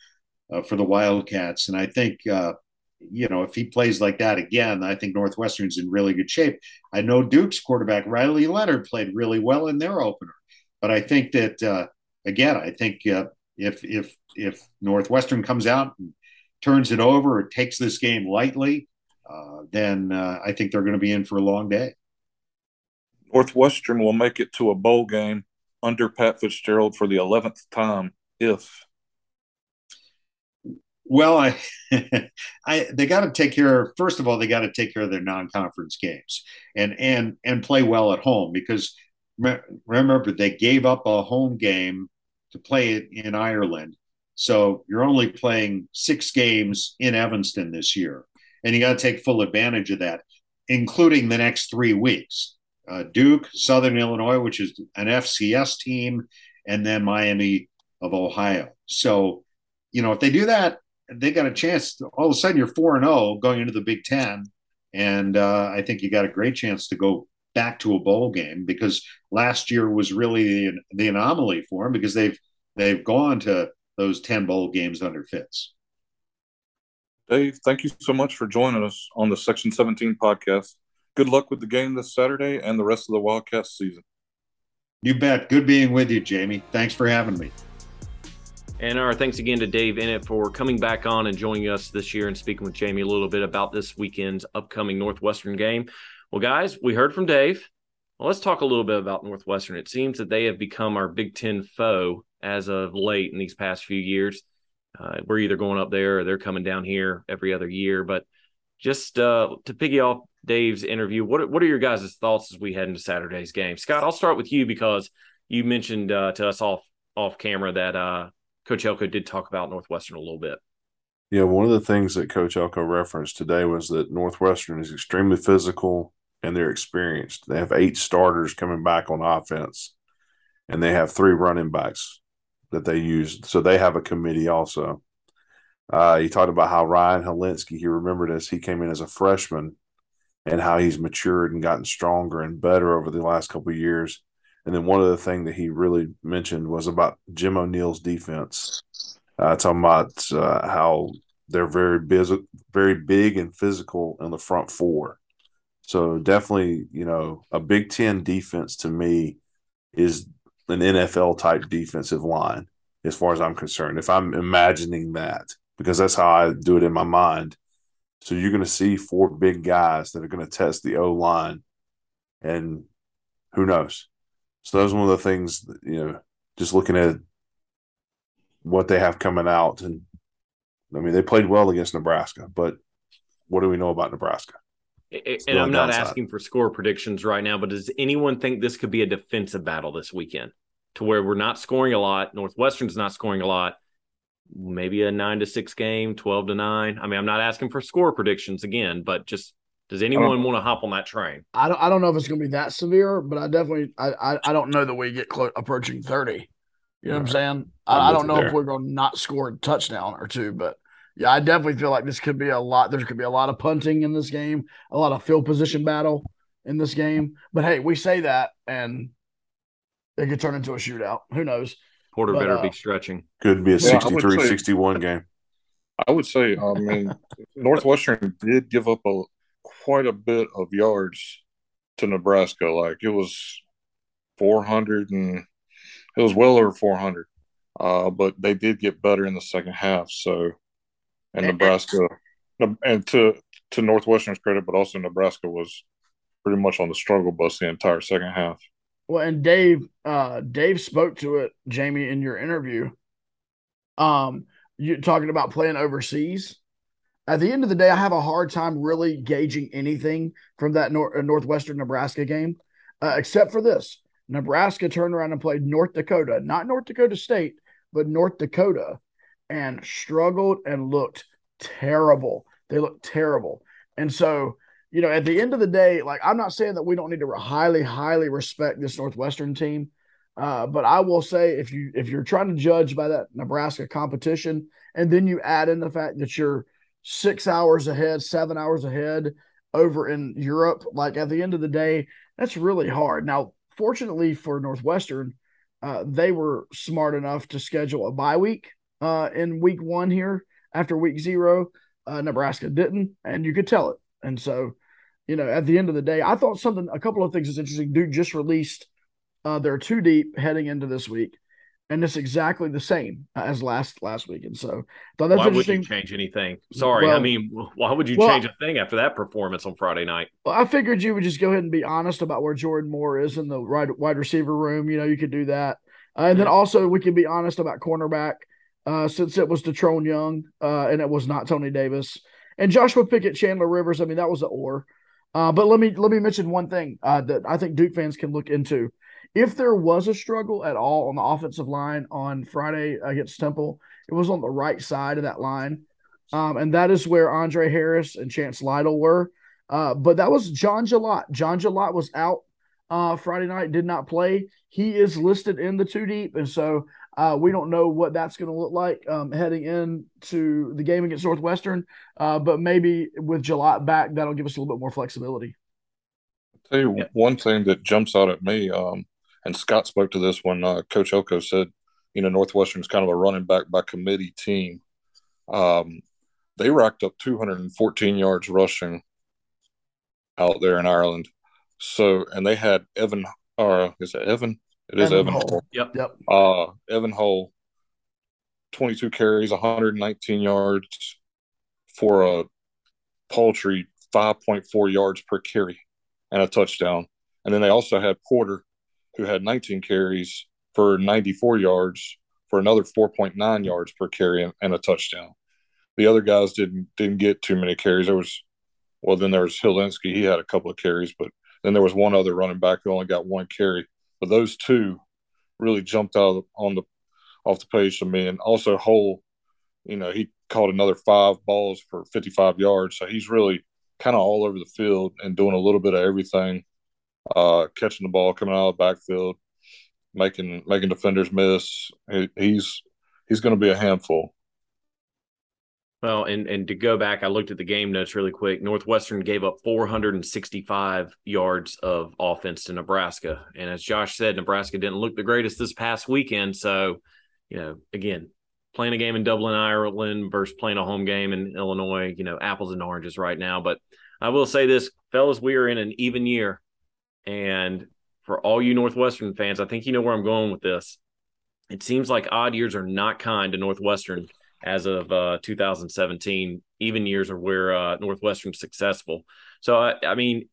uh, for the Wildcats. And I think uh, you know, if he plays like that again, I think Northwestern's in really good shape. I know Duke's quarterback Riley Leonard played really well in their opener, but I think that uh, again, I think uh, if if if Northwestern comes out and turns it over or takes this game lightly, uh, then uh, I think they're going to be in for a long day. Northwestern will make it to a bowl game under Pat Fitzgerald for the eleventh time if well, I, I they got to take care. First of all, they got to take care of their non-conference games and and and play well at home because remember they gave up a home game to play it in Ireland, so you're only playing six games in Evanston this year, and you got to take full advantage of that, including the next three weeks. Uh, Duke, Southern Illinois, which is an FCS team, and then Miami of Ohio. So, you know, if they do that, they got a chance. To, all of a sudden, you're four and zero oh going into the Big Ten, and uh, I think you got a great chance to go back to a bowl game because last year was really the, the anomaly for them because they've they've gone to those ten bowl games under Fitz. Dave, thank you so much for joining us on the Section 17 podcast. Good luck with the game this Saturday and the rest of the Wildcats season. You bet. Good being with you, Jamie. Thanks for having me. And our thanks again to Dave Eanet for coming back on and joining us this year and speaking with Jamie a little bit about this weekend's upcoming Northwestern game. Well, guys, we heard from Dave. Well, let's talk a little bit about Northwestern. It seems that they have become our Big Ten foe as of late in these past few years. Uh, we're either going up there or they're coming down here every other year. But just uh, to piggy off Dave's interview, what what are your guys' thoughts as we head into Saturday's game? Scott, I'll start with you because you mentioned uh, to us off off camera that uh, Coach Elko did talk about Northwestern a little bit. Yeah, one of the things that Coach Elko referenced today was that Northwestern is extremely physical and they're experienced. They have eight starters coming back on offense, and they have three running backs that they use. So they have a committee also. Uh, he talked about how Ryan Hilinski, he remembered as he came in as a freshman and how he's matured and gotten stronger and better over the last couple years. And then one other thing that he really mentioned was about Jim O'Neill's defense. Uh, talking about uh, how they're very busy, very big and physical in the front four. So definitely, you know, a Big Ten defense to me is an NFL type defensive line, as far as I'm concerned. If I'm imagining that, because that's how I do it in my mind. So you're going to see four big guys that are going to test the O line, and who knows? So that was one of the things, you know, just looking at what they have coming out. And I mean, they played well against Nebraska, but what do we know about Nebraska? and I'm not downside. asking for score predictions right now, but does anyone think this could be a defensive battle this weekend to where we're not scoring a lot? Northwestern's not scoring a lot. Maybe a nine to six game, 12 to nine. I mean, I'm not asking for score predictions again, but just does anyone want to hop on that train? I don't. I don't know if it's going to be that severe, but I definitely. I. I, I don't know that we get close, approaching thirty. You know what I'm saying? I, I, don't know there. if we're going to not score a touchdown or two, but yeah, I definitely feel like this could be a lot. There could be a lot of punting in this game, a lot of field position battle in this game. But hey, we say that, and it could turn into a shootout. Who knows? Porter but, better uh, be stretching. Could be a yeah, 63 61 game. I would say, I mean, Northwestern did give up a quite a bit of yards to Nebraska. Like it was 400 and it was well over 400. Uh, but they did get better in the second half. So, and Nebraska, and to to Northwestern's credit, but also Nebraska was pretty much on the struggle bus the entire second half. Well, and Dave, uh, Dave spoke to it, Jamie, in your interview. Um, you talking about playing overseas at the end of the day, I have a hard time really gauging anything from that nor- uh, Northwestern Nebraska game, uh, except for this. Nebraska turned around and played North Dakota, not North Dakota State, but North Dakota, and struggled and looked terrible. They looked terrible. And so, you know, at the end of the day, like I'm not saying that we don't need to highly, highly respect this Northwestern team. Uh, but I will say if you if you're trying to judge by that Nebraska competition, and then you add in the fact that you're – six hours ahead, seven hours ahead over in Europe. Like at the end of the day, that's really hard. Now, fortunately for Northwestern, uh, they were smart enough to schedule a bye week uh, in week one here after week zero. Uh, Nebraska didn't, and you could tell it. And so, you know, at the end of the day, I thought something, a couple of things is interesting. Duke just released uh, their two deep heading into this week, and it's exactly the same as last last week. And so, thought that's why would you change anything? Sorry, I mean, why would you well- change a thing after that performance on Friday night? Well, I figured you would just go ahead and be honest about where Jordan Moore is in the wide wide receiver room. You know, you could do that, uh, and then also we can be honest about cornerback, uh, since it was Detrone Young uh, and it was not Tony Davis and Joshua Pickett, Chandler Rivers. I mean, that was an or. Uh, but let me let me mention one thing uh, that I think Duke fans can look into. If there was a struggle at all on the offensive line on Friday against Temple, it was on the right side of that line, um, and that is where Andre Harris and Chance Lytle were. Uh, but that was John Jalot. John Jalot was out uh, Friday night, did not play. He is listed in the two deep, and so uh, we don't know what that's going to look like um, heading into the game against Northwestern. Uh, but maybe with Jalot back, that'll give us a little bit more flexibility. tell you one thing that jumps out at me, um, and Scott spoke to this when uh, Coach Elko said, you know, Northwestern's kind of a running back by committee team. Um, they racked up 214 yards rushing out there in Ireland. So, and they had Evan, or is it Evan? It is Evan Evan. Hull. Hull. Yep. Yep. Uh, Evan Hull, 22 carries, 119 yards for a paltry 5.4 yards per carry and a touchdown. And then they also had Porter, who had 19 carries for 94 yards for another 4.9 yards per carry and, a touchdown. The other guys didn't didn't get too many carries. There was, well, then there was Hilinski. He had a couple of carries, but then there was one other running back who only got one carry. But those two really jumped out on the off the page to me. And also Hull, you know, he caught another five balls for 55 yards. So he's really kind of all over the field and doing a little bit of everything, uh, catching the ball, coming out of the backfield, making making defenders miss. He, he's he's going to be a handful. Well, and and to go back, I looked at the game notes really quick. Northwestern gave up 465 yards of offense to Nebraska, and as Josh said, Nebraska didn't look the greatest this past weekend. So, you know, again, playing a game in Dublin, Ireland versus playing a home game in Illinois, you know, apples and oranges right now. But I will say this, fellas, we are in an even year, and for all you Northwestern fans, I think you know where I'm going with this. It seems like odd years are not kind to Northwestern as of uh, 2017. Even years are where uh, Northwestern's successful. So, I, I mean,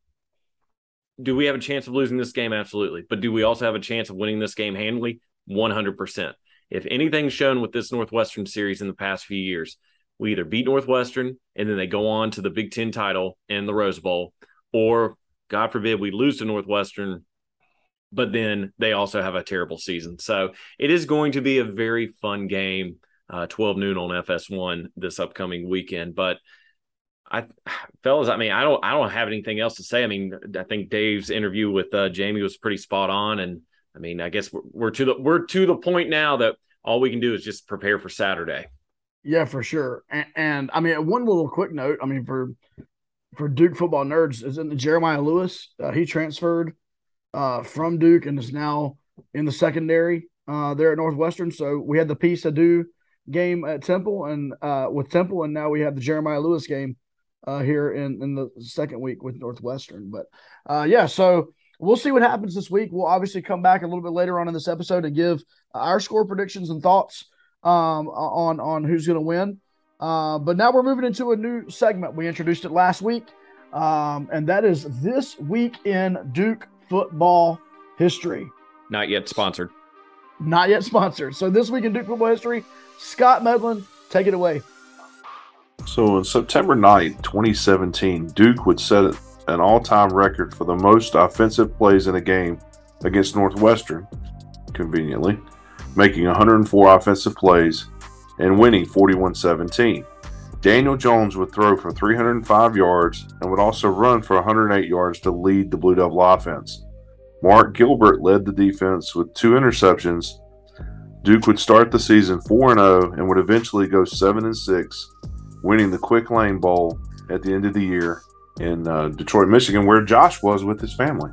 do we have a chance of losing this game? Absolutely. But do we also have a chance of winning this game handily? 100%. If anything's shown with this Northwestern series in the past few years, we either beat Northwestern and then they go on to the Big Ten title and the Rose Bowl, or God forbid we lose to Northwestern, but then they also have a terrible season. So it is going to be a very fun game uh, 12 noon on FS1 this upcoming weekend. But I, fellas, I mean, I don't, I don't have anything else to say. I mean, I think Dave's interview with uh, Jamie was pretty spot on, and I mean, I guess we're, we're to the we're to the point now that all we can do is just prepare for Saturday. Yeah, for sure. And, and I mean, one little quick note. I mean, for for Duke football nerds, is in the Jeremiah Lewis. Uh, he transferred uh, from Duke and is now in the secondary uh, there at Northwestern. So we had the piece ado game at Temple and uh, with Temple, and now we have the Jeremiah Lewis game uh, here in in the second week with Northwestern. But uh, yeah, so we'll see what happens this week. We'll obviously come back a little bit later on in this episode and give our score predictions and thoughts um, on on who's going to win. Uh, but now we're moving into a new segment. We introduced it last week, um, and that is this week in Duke football history. Not yet sponsored. Not yet sponsored. So this week in Duke football history, Scott Medlin, take it away. So on September 9th, 2017, Duke would set an all time record for the most offensive plays in a game against Northwestern, conveniently, making 104 offensive plays and winning 41 17. Daniel Jones would throw for 305 yards and would also run for 108 yards to lead the Blue Devil offense. Mark Gilbert led the defense with two interceptions. Duke would start the season 4 0 and would eventually go 7 6 winning the Quick Lane Bowl at the end of the year in uh, Detroit, Michigan, where Josh was with his family.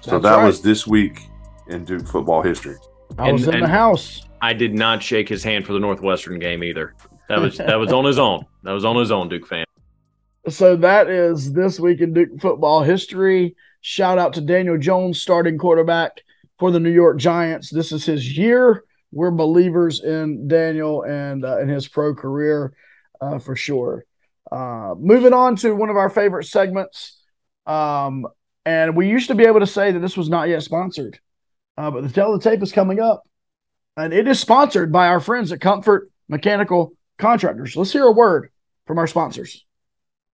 So That's that right. was this week in Duke football history. I was And- in the house. I did not shake his hand for the Northwestern game either. That was that was on his own. That was on his own, Duke fan. So that is this week in Duke football history. Shout out to Daniel Jones, starting quarterback for the New York Giants. This is his year. We're believers in Daniel and uh, in his pro career uh, for sure. Uh, moving on to one of our favorite segments. Um, and we used to be able to say that this was not yet sponsored, uh, but the Tell the Tape is coming up. And it is sponsored by our friends at Comfort Mechanical Contractors. Let's hear a word from our sponsors.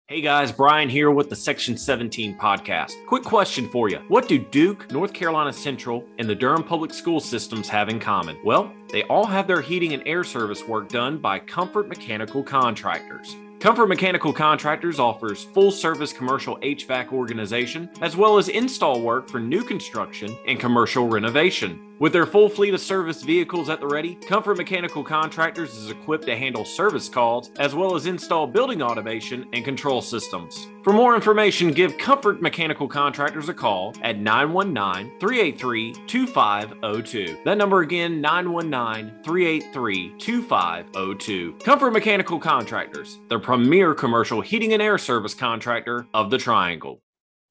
Hey guys, Brian here with the Section 17 podcast. Quick question for you. What do Duke, North Carolina Central, and the Durham Public School systems have in common? Well, they all have their heating and air service work done by Comfort Mechanical Contractors. Comfort Mechanical Contractors offers full service commercial HVAC organization as well as install work for new construction and commercial renovation. With their full fleet of service vehicles at the ready, Comfort Mechanical Contractors is equipped to handle service calls as well as install building automation and control systems. For more information, give Comfort Mechanical Contractors a call at 919 383 2502. That number again, 919 383 2502. Comfort Mechanical Contractors, the premier commercial heating and air service contractor of the Triangle.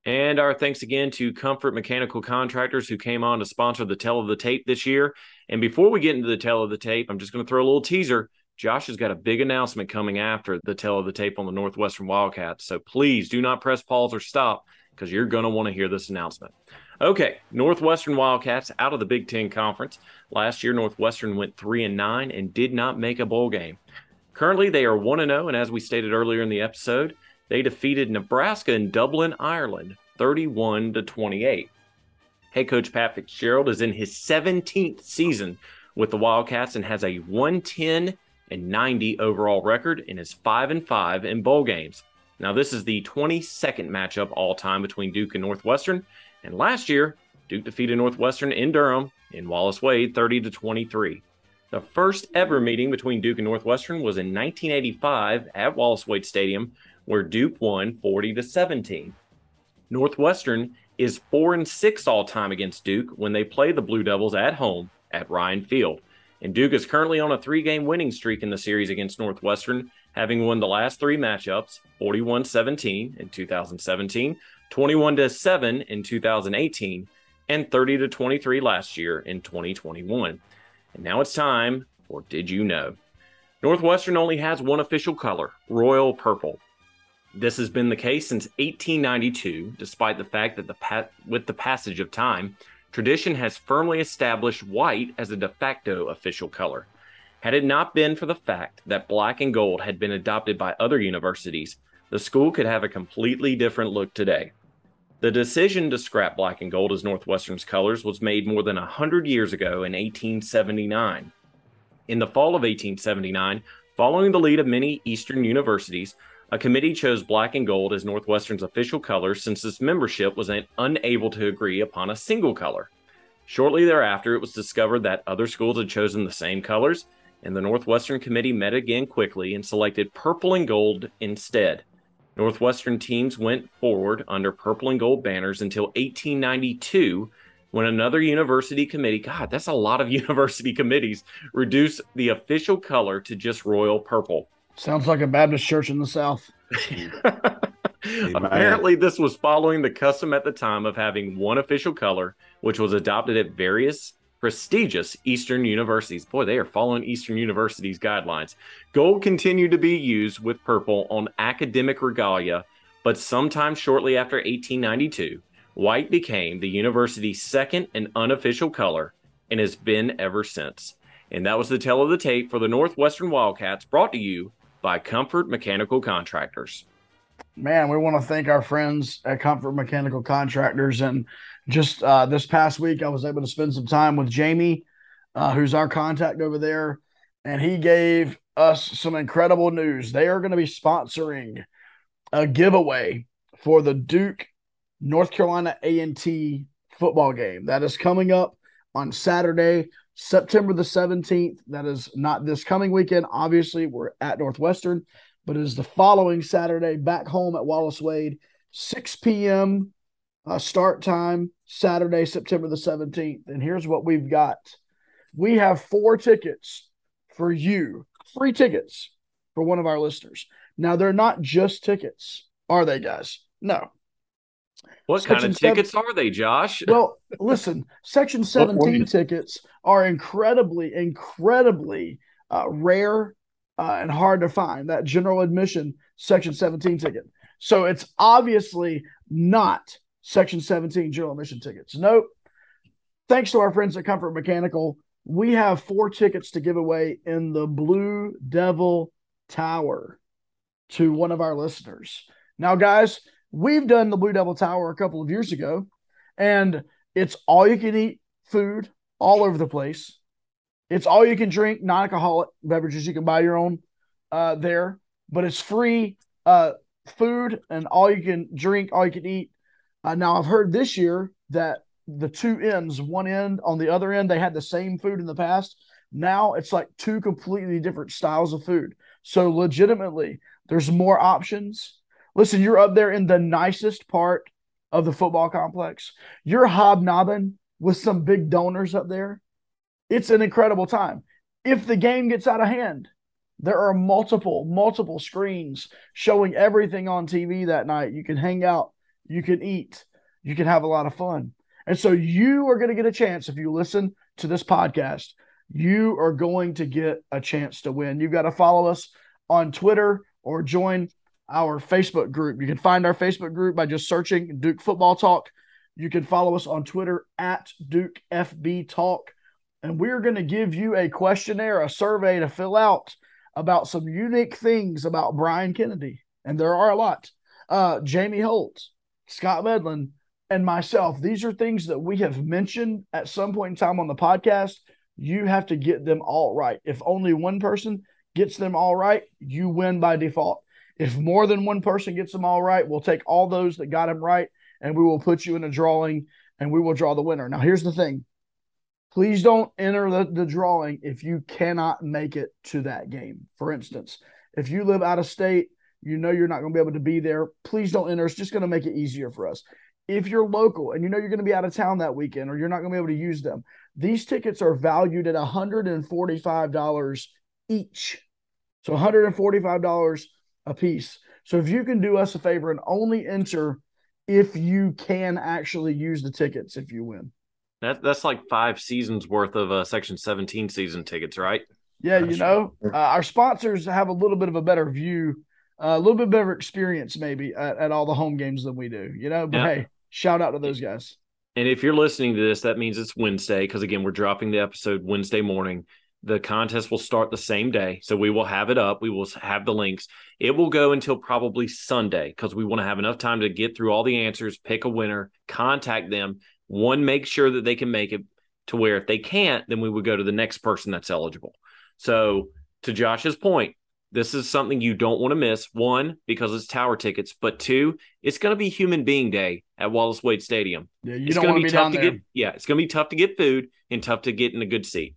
And our thanks again to Comfort Mechanical Contractors who came on to sponsor the Tell of the Tape this year. And before we get into the Tell of the Tape, I'm just going to throw a little teaser. Josh has got a big announcement coming after the Tell of the Tape on the Northwestern Wildcats. So please do not press pause or stop because you're going to want to hear this announcement. Okay, Northwestern Wildcats out of the Big Ten Conference. Last year, Northwestern went 3 and 9 and did not make a bowl game. Currently, they are 1 0, and as we stated earlier in the episode, they defeated Nebraska in Dublin, Ireland, 31 to 28. Head coach Pat Fitzgerald is in his 17th season with the Wildcats and has a 110 and 90 overall record and is 5 and 5 in bowl games. Now this is the 22nd matchup all time between Duke and Northwestern, and last year Duke defeated Northwestern in Durham in Wallace Wade 30 to 23. The first ever meeting between Duke and Northwestern was in 1985 at Wallace Wade Stadium where Duke won 40 to 17. Northwestern is 4 and 6 all time against Duke when they play the Blue Devils at home at Ryan Field. And Duke is currently on a three game winning streak in the series against Northwestern, having won the last three matchups 41 17 in 2017, 21 7 in 2018, and 30 23 last year in 2021. And now it's time for Did You Know? Northwestern only has one official color, royal purple. This has been the case since 1892, despite the fact that the pa- with the passage of time, tradition has firmly established white as a de facto official color. Had it not been for the fact that black and gold had been adopted by other universities, the school could have a completely different look today. The decision to scrap black and gold as Northwestern's colors was made more than 100 years ago in 1879. In the fall of 1879, following the lead of many Eastern universities, a committee chose black and gold as Northwestern's official color since its membership was unable to agree upon a single color. Shortly thereafter, it was discovered that other schools had chosen the same colors, and the Northwestern committee met again quickly and selected purple and gold instead. Northwestern teams went forward under purple and gold banners until 1892 when another university committee, God, that's a lot of university committees, reduced the official color to just royal purple. Sounds like a Baptist church in the South. Apparently, this was following the custom at the time of having one official color, which was adopted at various prestigious Eastern universities. Boy, they are following Eastern universities' guidelines. Gold continued to be used with purple on academic regalia, but sometime shortly after 1892, white became the university's second and unofficial color and has been ever since. And that was the tell of the tape for the Northwestern Wildcats, brought to you by Comfort Mechanical Contractors. Man, we want to thank our friends at Comfort Mechanical Contractors. And just uh, this past week, I was able to spend some time with Jamie, uh, who's our contact over there. And he gave us some incredible news. They are going to be sponsoring a giveaway for the Duke North Carolina A&T football game that is coming up on Saturday, September the 17th. That is not this coming weekend. Obviously, we're at Northwestern, but it is the following Saturday back home at Wallace Wade, 6 p.m. Uh, start time, Saturday, September the 17th. And here's what we've got we have four tickets for you, free tickets for one of our listeners. Now, they're not just tickets, are they, guys? No. What Section kind of seven- tickets are they, Josh? Well, listen, Section 17 tickets are incredibly, incredibly uh, rare uh, and hard to find. That general admission Section 17 ticket. So it's obviously not Section 17 general admission tickets. Nope. Thanks to our friends at Comfort Mechanical, we have four tickets to give away in the Blue Devil Tower to one of our listeners. Now, guys, we've done the Blue Devil Tower a couple of years ago, and it's all you can eat food all over the place. It's all you can drink non alcoholic beverages. You can buy your own uh, there, but it's free uh, food and all you can drink, all you can eat. Uh, now, I've heard this year that the two ends, one end on the other end, they had the same food in the past. Now it's like two completely different styles of food. So, legitimately, there's more options. Listen, you're up there in the nicest part of the football complex. You're hobnobbing with some big donors up there. It's an incredible time. If the game gets out of hand, there are multiple, multiple screens showing everything on TV that night. You can hang out, you can eat, you can have a lot of fun. And so you are going to get a chance if you listen to this podcast. You are going to get a chance to win. You've got to follow us on Twitter or join our Facebook group. You can find our Facebook group by just searching Duke Football Talk. You can follow us on Twitter at Duke FB Talk. And we're going to give you a questionnaire, a survey to fill out about some unique things about Brian Kennedy. And there are a lot. Uh, Jamie Holt, Scott Medlin, and myself. These are things that we have mentioned at some point in time on the podcast. You have to get them all right. If only one person gets them all right, you win by default. If more than one person gets them all right, we'll take all those that got them right and we will put you in a drawing and we will draw the winner. Now, here's the thing please don't enter the, the drawing if you cannot make it to that game. For instance, if you live out of state, you know you're not going to be able to be there, please don't enter. It's just going to make it easier for us. If you're local and you know you're going to be out of town that weekend or you're not going to be able to use them, these tickets are valued at $145 each. So $145 a piece. So if you can do us a favor and only enter if you can actually use the tickets if you win. That, that's like five seasons worth of uh, Section 17 season tickets, right? Yeah, you know, uh, our sponsors have a little bit of a better view, uh, a little bit better experience maybe at, at, all the home games than we do, you know. But Yeah. hey, shout out to those guys. And if you're listening to this, that means it's Wednesday because again, we're dropping the episode Wednesday morning. The contest will start the same day, so we will have it up. We will have the links. It will go until probably Sunday because we want to have enough time to get through all the answers, pick a winner, contact them. One, make sure that they can make it to where if they can't, then we would go to the next person that's eligible. So, to Josh's point, this is something you don't want to miss. One, because it's tower tickets, but two, it's going to be Human Being Day at Wallace Wade Stadium. Yeah, you it's don't going to to be be tough to there. get. Yeah, it's going to be tough to get food and tough to get in a good seat.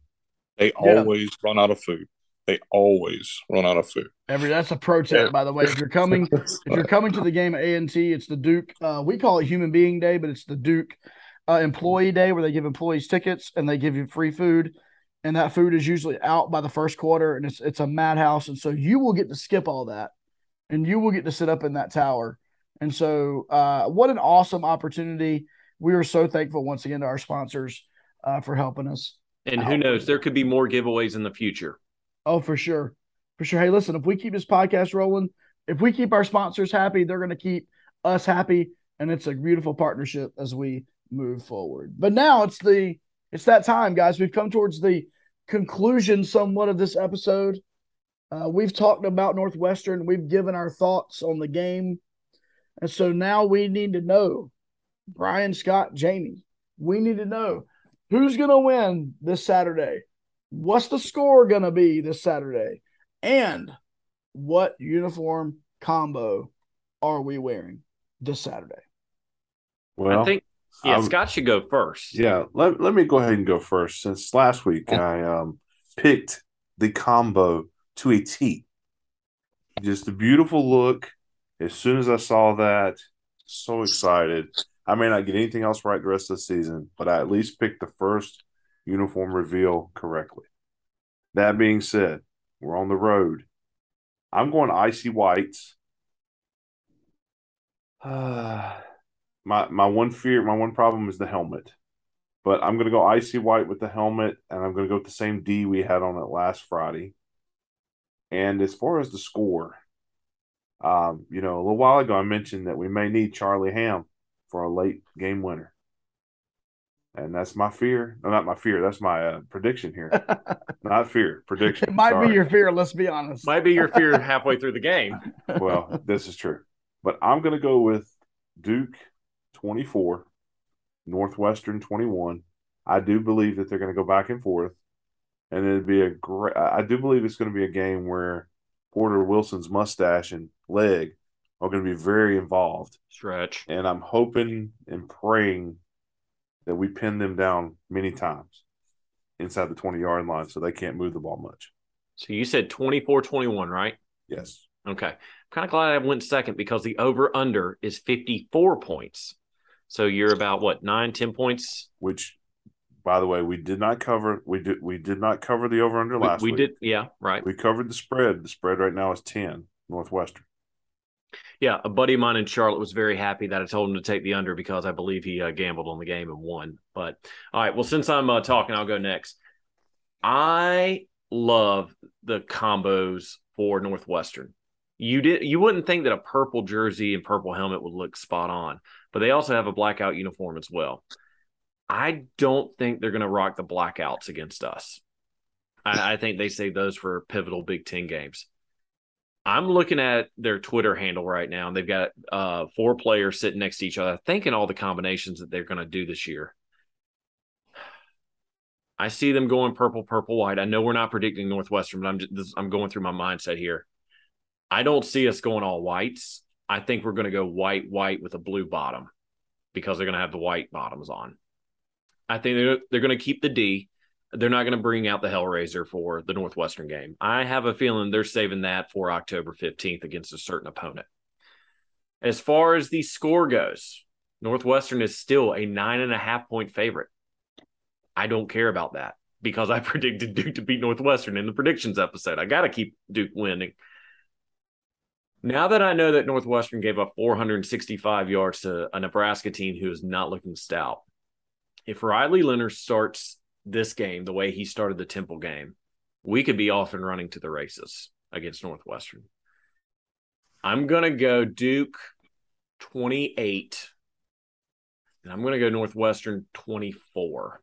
They Yeah. always run out of food. They always run out of food. Every that's a pro tip, Yeah. by the way. If you're coming, if you're coming to the game at A and T, it's the Duke. Uh, we call it Human Being Day, but it's the Duke uh, Employee Day, where they give employees tickets and they give you free food, and that food is usually out by the first quarter, and it's it's a madhouse, and so you will get to skip all that, and you will get to sit up in that tower, and so uh, what an awesome opportunity! We are so thankful once again to our sponsors uh, for helping us. And who knows, there could be more giveaways in the future. Oh, for sure. For sure. Hey, listen, if we keep this podcast rolling, if we keep our sponsors happy, they're going to keep us happy. And it's a beautiful partnership as we move forward. But now it's the it's that time, guys. We've come towards the conclusion somewhat of this episode. Uh, we've talked about Northwestern. We've given our thoughts on the game. And so now we need to know, Brian, Scott, Jamie, we need to know who's going to win this Saturday. What's the score going to be this Saturday? And what uniform combo are we wearing this Saturday? Well, I think, yeah, I'm- Scott should go first. Yeah, let, let me go ahead and go first. Since last week I um picked the combo to a T. Just a beautiful look. As soon as I saw that, so excited. I may not get anything else right the rest of the season, but I at least picked the first uniform reveal correctly. That being said, we're on the road. I'm going icy whites. My my one fear, my one problem is the helmet. But I'm going to go icy white with the helmet, and I'm going to go with the same D we had on it last Friday. And as far as the score, um, you know, a little while ago I mentioned that we may need Charlie Ham for a late game winner. And that's my fear. No, not my fear. That's my uh, prediction here. not fear, prediction. It might Sorry. be your fear. Let's be honest. Might be your fear halfway through the game. well, this is true. But I'm going to go with Duke 24, Northwestern 21. I do believe that they're going to go back and forth. And it'd be a great, I do believe it's going to be a game where Porter Wilson's mustache and leg are going to be very involved. Stretch. And I'm hoping and praying that we pin them down many times inside the 20 yard line so they can't move the ball much. So you said 24 21, right? Yes. Okay. I'm kind of glad I went second because the over under is 54 points. So you're about what, nine, 10 points? Which, by the way, we did not cover. We did we did not cover the over under We, last we week. did. Yeah. Right. We covered the spread. The spread right now is 10 Northwestern. Yeah, a buddy of mine in Charlotte was very happy that I told him to take the under because I believe he uh, gambled on the game and won. But all right, well, since I'm uh, talking, I'll go next. I love the combos for Northwestern. You did you wouldn't think that a purple jersey and purple helmet would look spot on, but they also have a blackout uniform as well. I don't think they're going to rock the blackouts against us. I, I think they save those for pivotal Big Ten games. I'm looking at their Twitter handle right now, and they've got uh, four players sitting next to each other, thinking all the combinations that they're going to do this year. I see them going purple, purple, white. I know we're not predicting Northwestern, but I'm just this, I'm going through my mindset here. I don't see us going all whites. I think we're going to go white, white with a blue bottom because they're going to have the white bottoms on. I think they're they're going to keep the D. They're not going to bring out the Hellraiser for the Northwestern game. I have a feeling they're saving that for October 15th against a certain opponent. As far as the score goes, Northwestern is still a nine and a half point favorite. I don't care about that because I predicted Duke to beat Northwestern in the predictions episode. I got to keep Duke winning. Now that I know that Northwestern gave up 465 yards to a Nebraska team who is not looking stout, if Riley Leonard starts this game the way he started the Temple game, we could be off and running to the races against Northwestern. I'm going to go Duke 28, and I'm going to go Northwestern 24.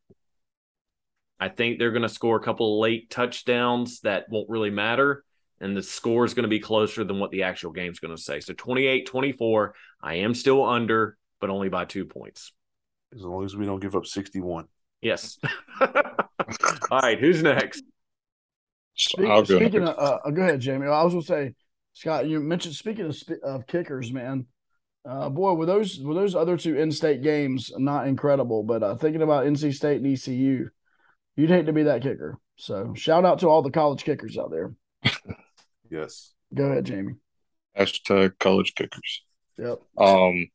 I think they're going to score a couple of late touchdowns that won't really matter, and the score is going to be closer than what the actual game is going to say. So 28 24. I am still under, but only by two points. As long as we don't give up 61. Yes. All right, who's next? Speak, I'll go speaking next. of, uh, go ahead, Jamie. I was going to say, Scott, you mentioned speaking of, of kickers, man. Uh, boy, were those were those other two in-state games not incredible? But uh, thinking about NC State and ECU, you'd hate to be that kicker. So shout out to all the college kickers out there. Yes. Go ahead, Jamie. Hashtag college kickers. Yep. Um,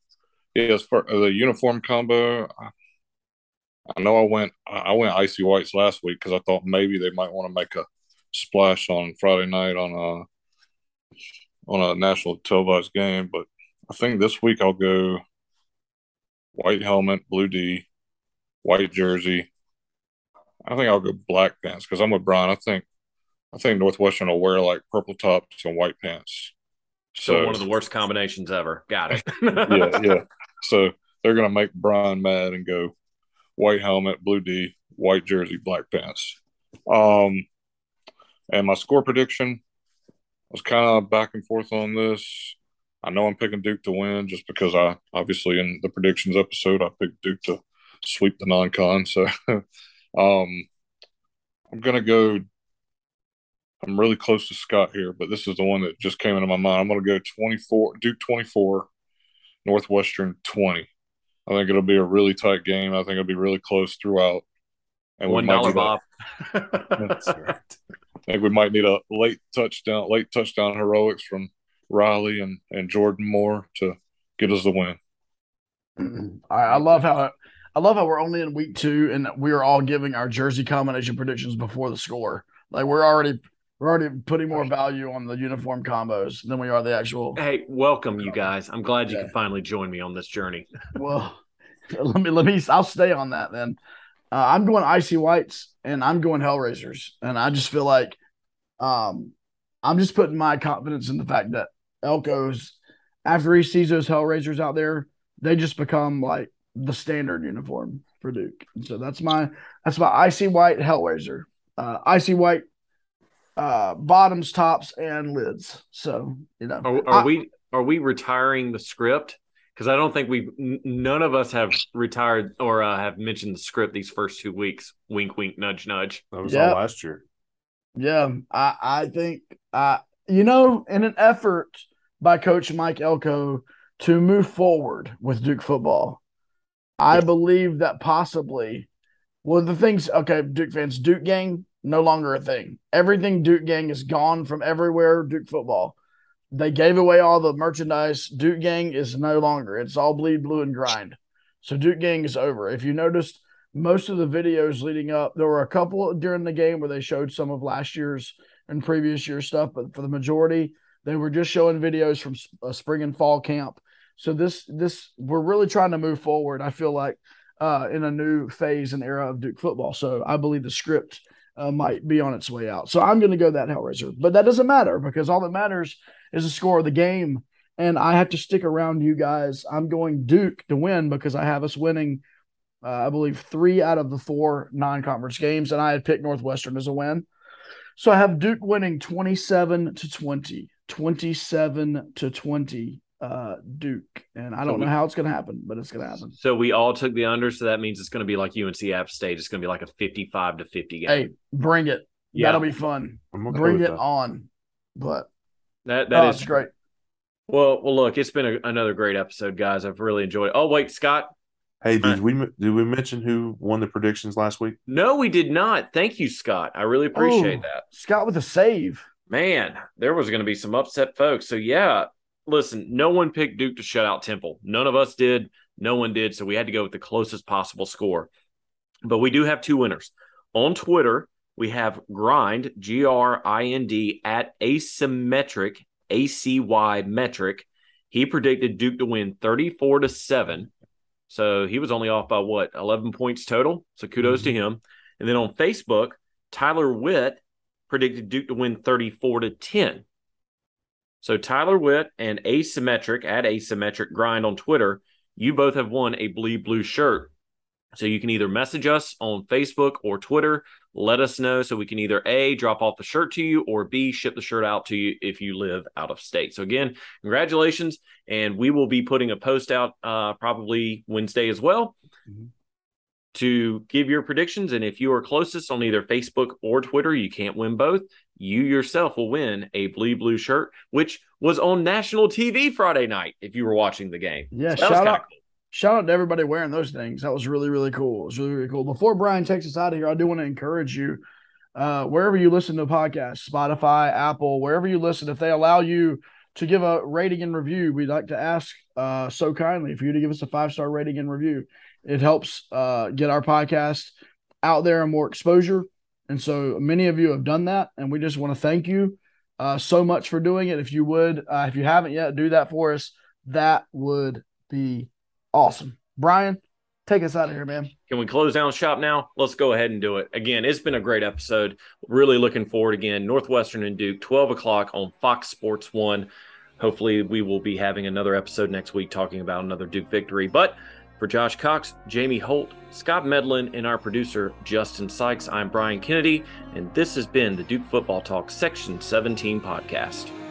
yeah, as far as the uniform combo, I, know I went I went icy whites last week because I thought maybe they might want to make a splash on Friday night on a on a national televised game, but I think this week I'll go white helmet, blue D, white jersey. I think I'll go black pants because I'm with Brian. I think I think Northwestern will wear like purple tops and white pants. So one of the worst combinations ever. Got it. yeah, yeah. So they're gonna make Brian mad and go white helmet, blue D, white jersey, black pants. Um, and my score prediction I was kind of back and forth on this. I know I'm picking Duke to win just because I obviously in the predictions episode I picked Duke to sweep the non-con. So um, I'm gonna go. I'm really close to Scott here, but this is the one that just came into my mind. I'm gonna go 24 Duke 24, Northwestern 20. I think it'll be a really tight game. I think it'll be really close throughout. And we One might need a- Bob. That's right. I think we might need a late touchdown, late touchdown heroics from Riley and, and Jordan Moore to get us the win. I, I love how I love how we're only in week two and we are all giving our jersey combination predictions before the score. Like we're already We're already putting more value on the uniform combos than we are the actual. Hey, welcome you guys. I'm glad you Yeah. could finally join me on this journey. Well, let me let me. I'll stay on that then. Uh, I'm going icy whites and I'm going Hellraisers, and I just feel like, um, I'm just putting my confidence in the fact that Elko's after he sees those Hellraisers out there, they just become like the standard uniform for Duke. And so that's my that's my icy white Hellraiser, uh, icy white, uh, bottoms, tops, and lids. So you know, Are, are I- we are we retiring the script? Because I don't think we none of us have retired or uh, have mentioned the script these first two weeks. Wink, wink, nudge, nudge. That was Yep. all last year. Yeah, I I think I you know in an effort by Coach Mike Elko to move forward with Duke football, I believe that possibly well the things okay Duke fans Duke gang no longer a thing. Everything Duke gang is gone from everywhere Duke football. They gave away all the merchandise. Duke gang is no longer. It's all bleed blue and grind. So Duke gang is over. If you noticed most of the videos leading up, there were a couple during the game where they showed some of last year's and previous year stuff, but for the majority, they were just showing videos from uh, spring and fall camp. So this this we're really trying to move forward. I feel like uh, in a new phase and era of Duke football. So I believe the script uh, might be on its way out. So I'm going to go that Hellraiser, but that doesn't matter because all that matters is the score of the game. And I have to stick around you guys. I'm going Duke to win because I have us winning uh, I believe three out of the four non-conference games, and I had picked Northwestern as a win. So I have Duke winning 27 to 20, 27 to 20, uh, Duke. And I don't know how it's going to happen, but it's going to happen. So we all took the under, so that means it's going to be like UNC App State. It's going to be like a 55 to 50 game. Hey, bring it. Yeah. That'll be fun. I'm okay Bring it that. on. But that oh, that is great. Well, well, look, it's been a, another great episode, guys. I've really enjoyed it. Oh, wait, Scott. Hey, Right. did we did we mention who won the predictions last week? No, we did not. Thank you, Scott. I really appreciate Oh. that. Scott with a save. Man, there was going to be some upset folks. So, yeah, listen, no one picked Duke to shut out Temple. None of us did. No one did. So, we had to go with the closest possible score. But we do have two winners. On Twitter, we have Grind, G R I N D, at asymmetric, A C Y metric. He predicted Duke to win 34 to 7. So he was only off by what, 11 points total? So kudos to mm-hmm. him. And then on Facebook, Tyler Witt predicted Duke to win 34 to 10. So Tyler Witt and Asymmetric at Asymmetric Grind on Twitter, you both have won a bleed blue shirt. So you can either message us on Facebook or Twitter, let us know so we can either A, drop off the shirt to you, or B, ship the shirt out to you if you live out of state. So again, congratulations. And we will be putting a post out uh, probably Wednesday as well to give your predictions. And if you are closest on either Facebook or Twitter, you can't win both. You yourself will win a blue Blue shirt, which was on national TV Friday night if you were watching the game. Yeah, So shout out. cool. Shout out to everybody wearing those things. That was really, really cool. It was really, really cool. Before Brian takes us out of here, I do want to encourage you, uh, wherever you listen to podcasts, Spotify, Apple, wherever you listen, if they allow you to give a rating and review, we'd like to ask uh, so kindly for you to give us a five star rating and review. It helps uh, get our podcast out there and more exposure. And so many of you have done that, and we just want to thank you uh, so much for doing it. If you would, uh, if you haven't yet, do that for us. That would be awesome. Brian, take us out of here, man. Can we close down shop now? Let's go ahead and do it. Again, it's been a great episode. Really looking forward again. Northwestern and Duke, 12 o'clock on Fox Sports One. Hopefully, we will be having another episode next week talking about another Duke victory. But for Josh Cox, Jamie Holt, Scott Medlin, and our producer, Justin Sykes, I'm Brian Kennedy, and this has been the Duke Football Talk Section 17 podcast.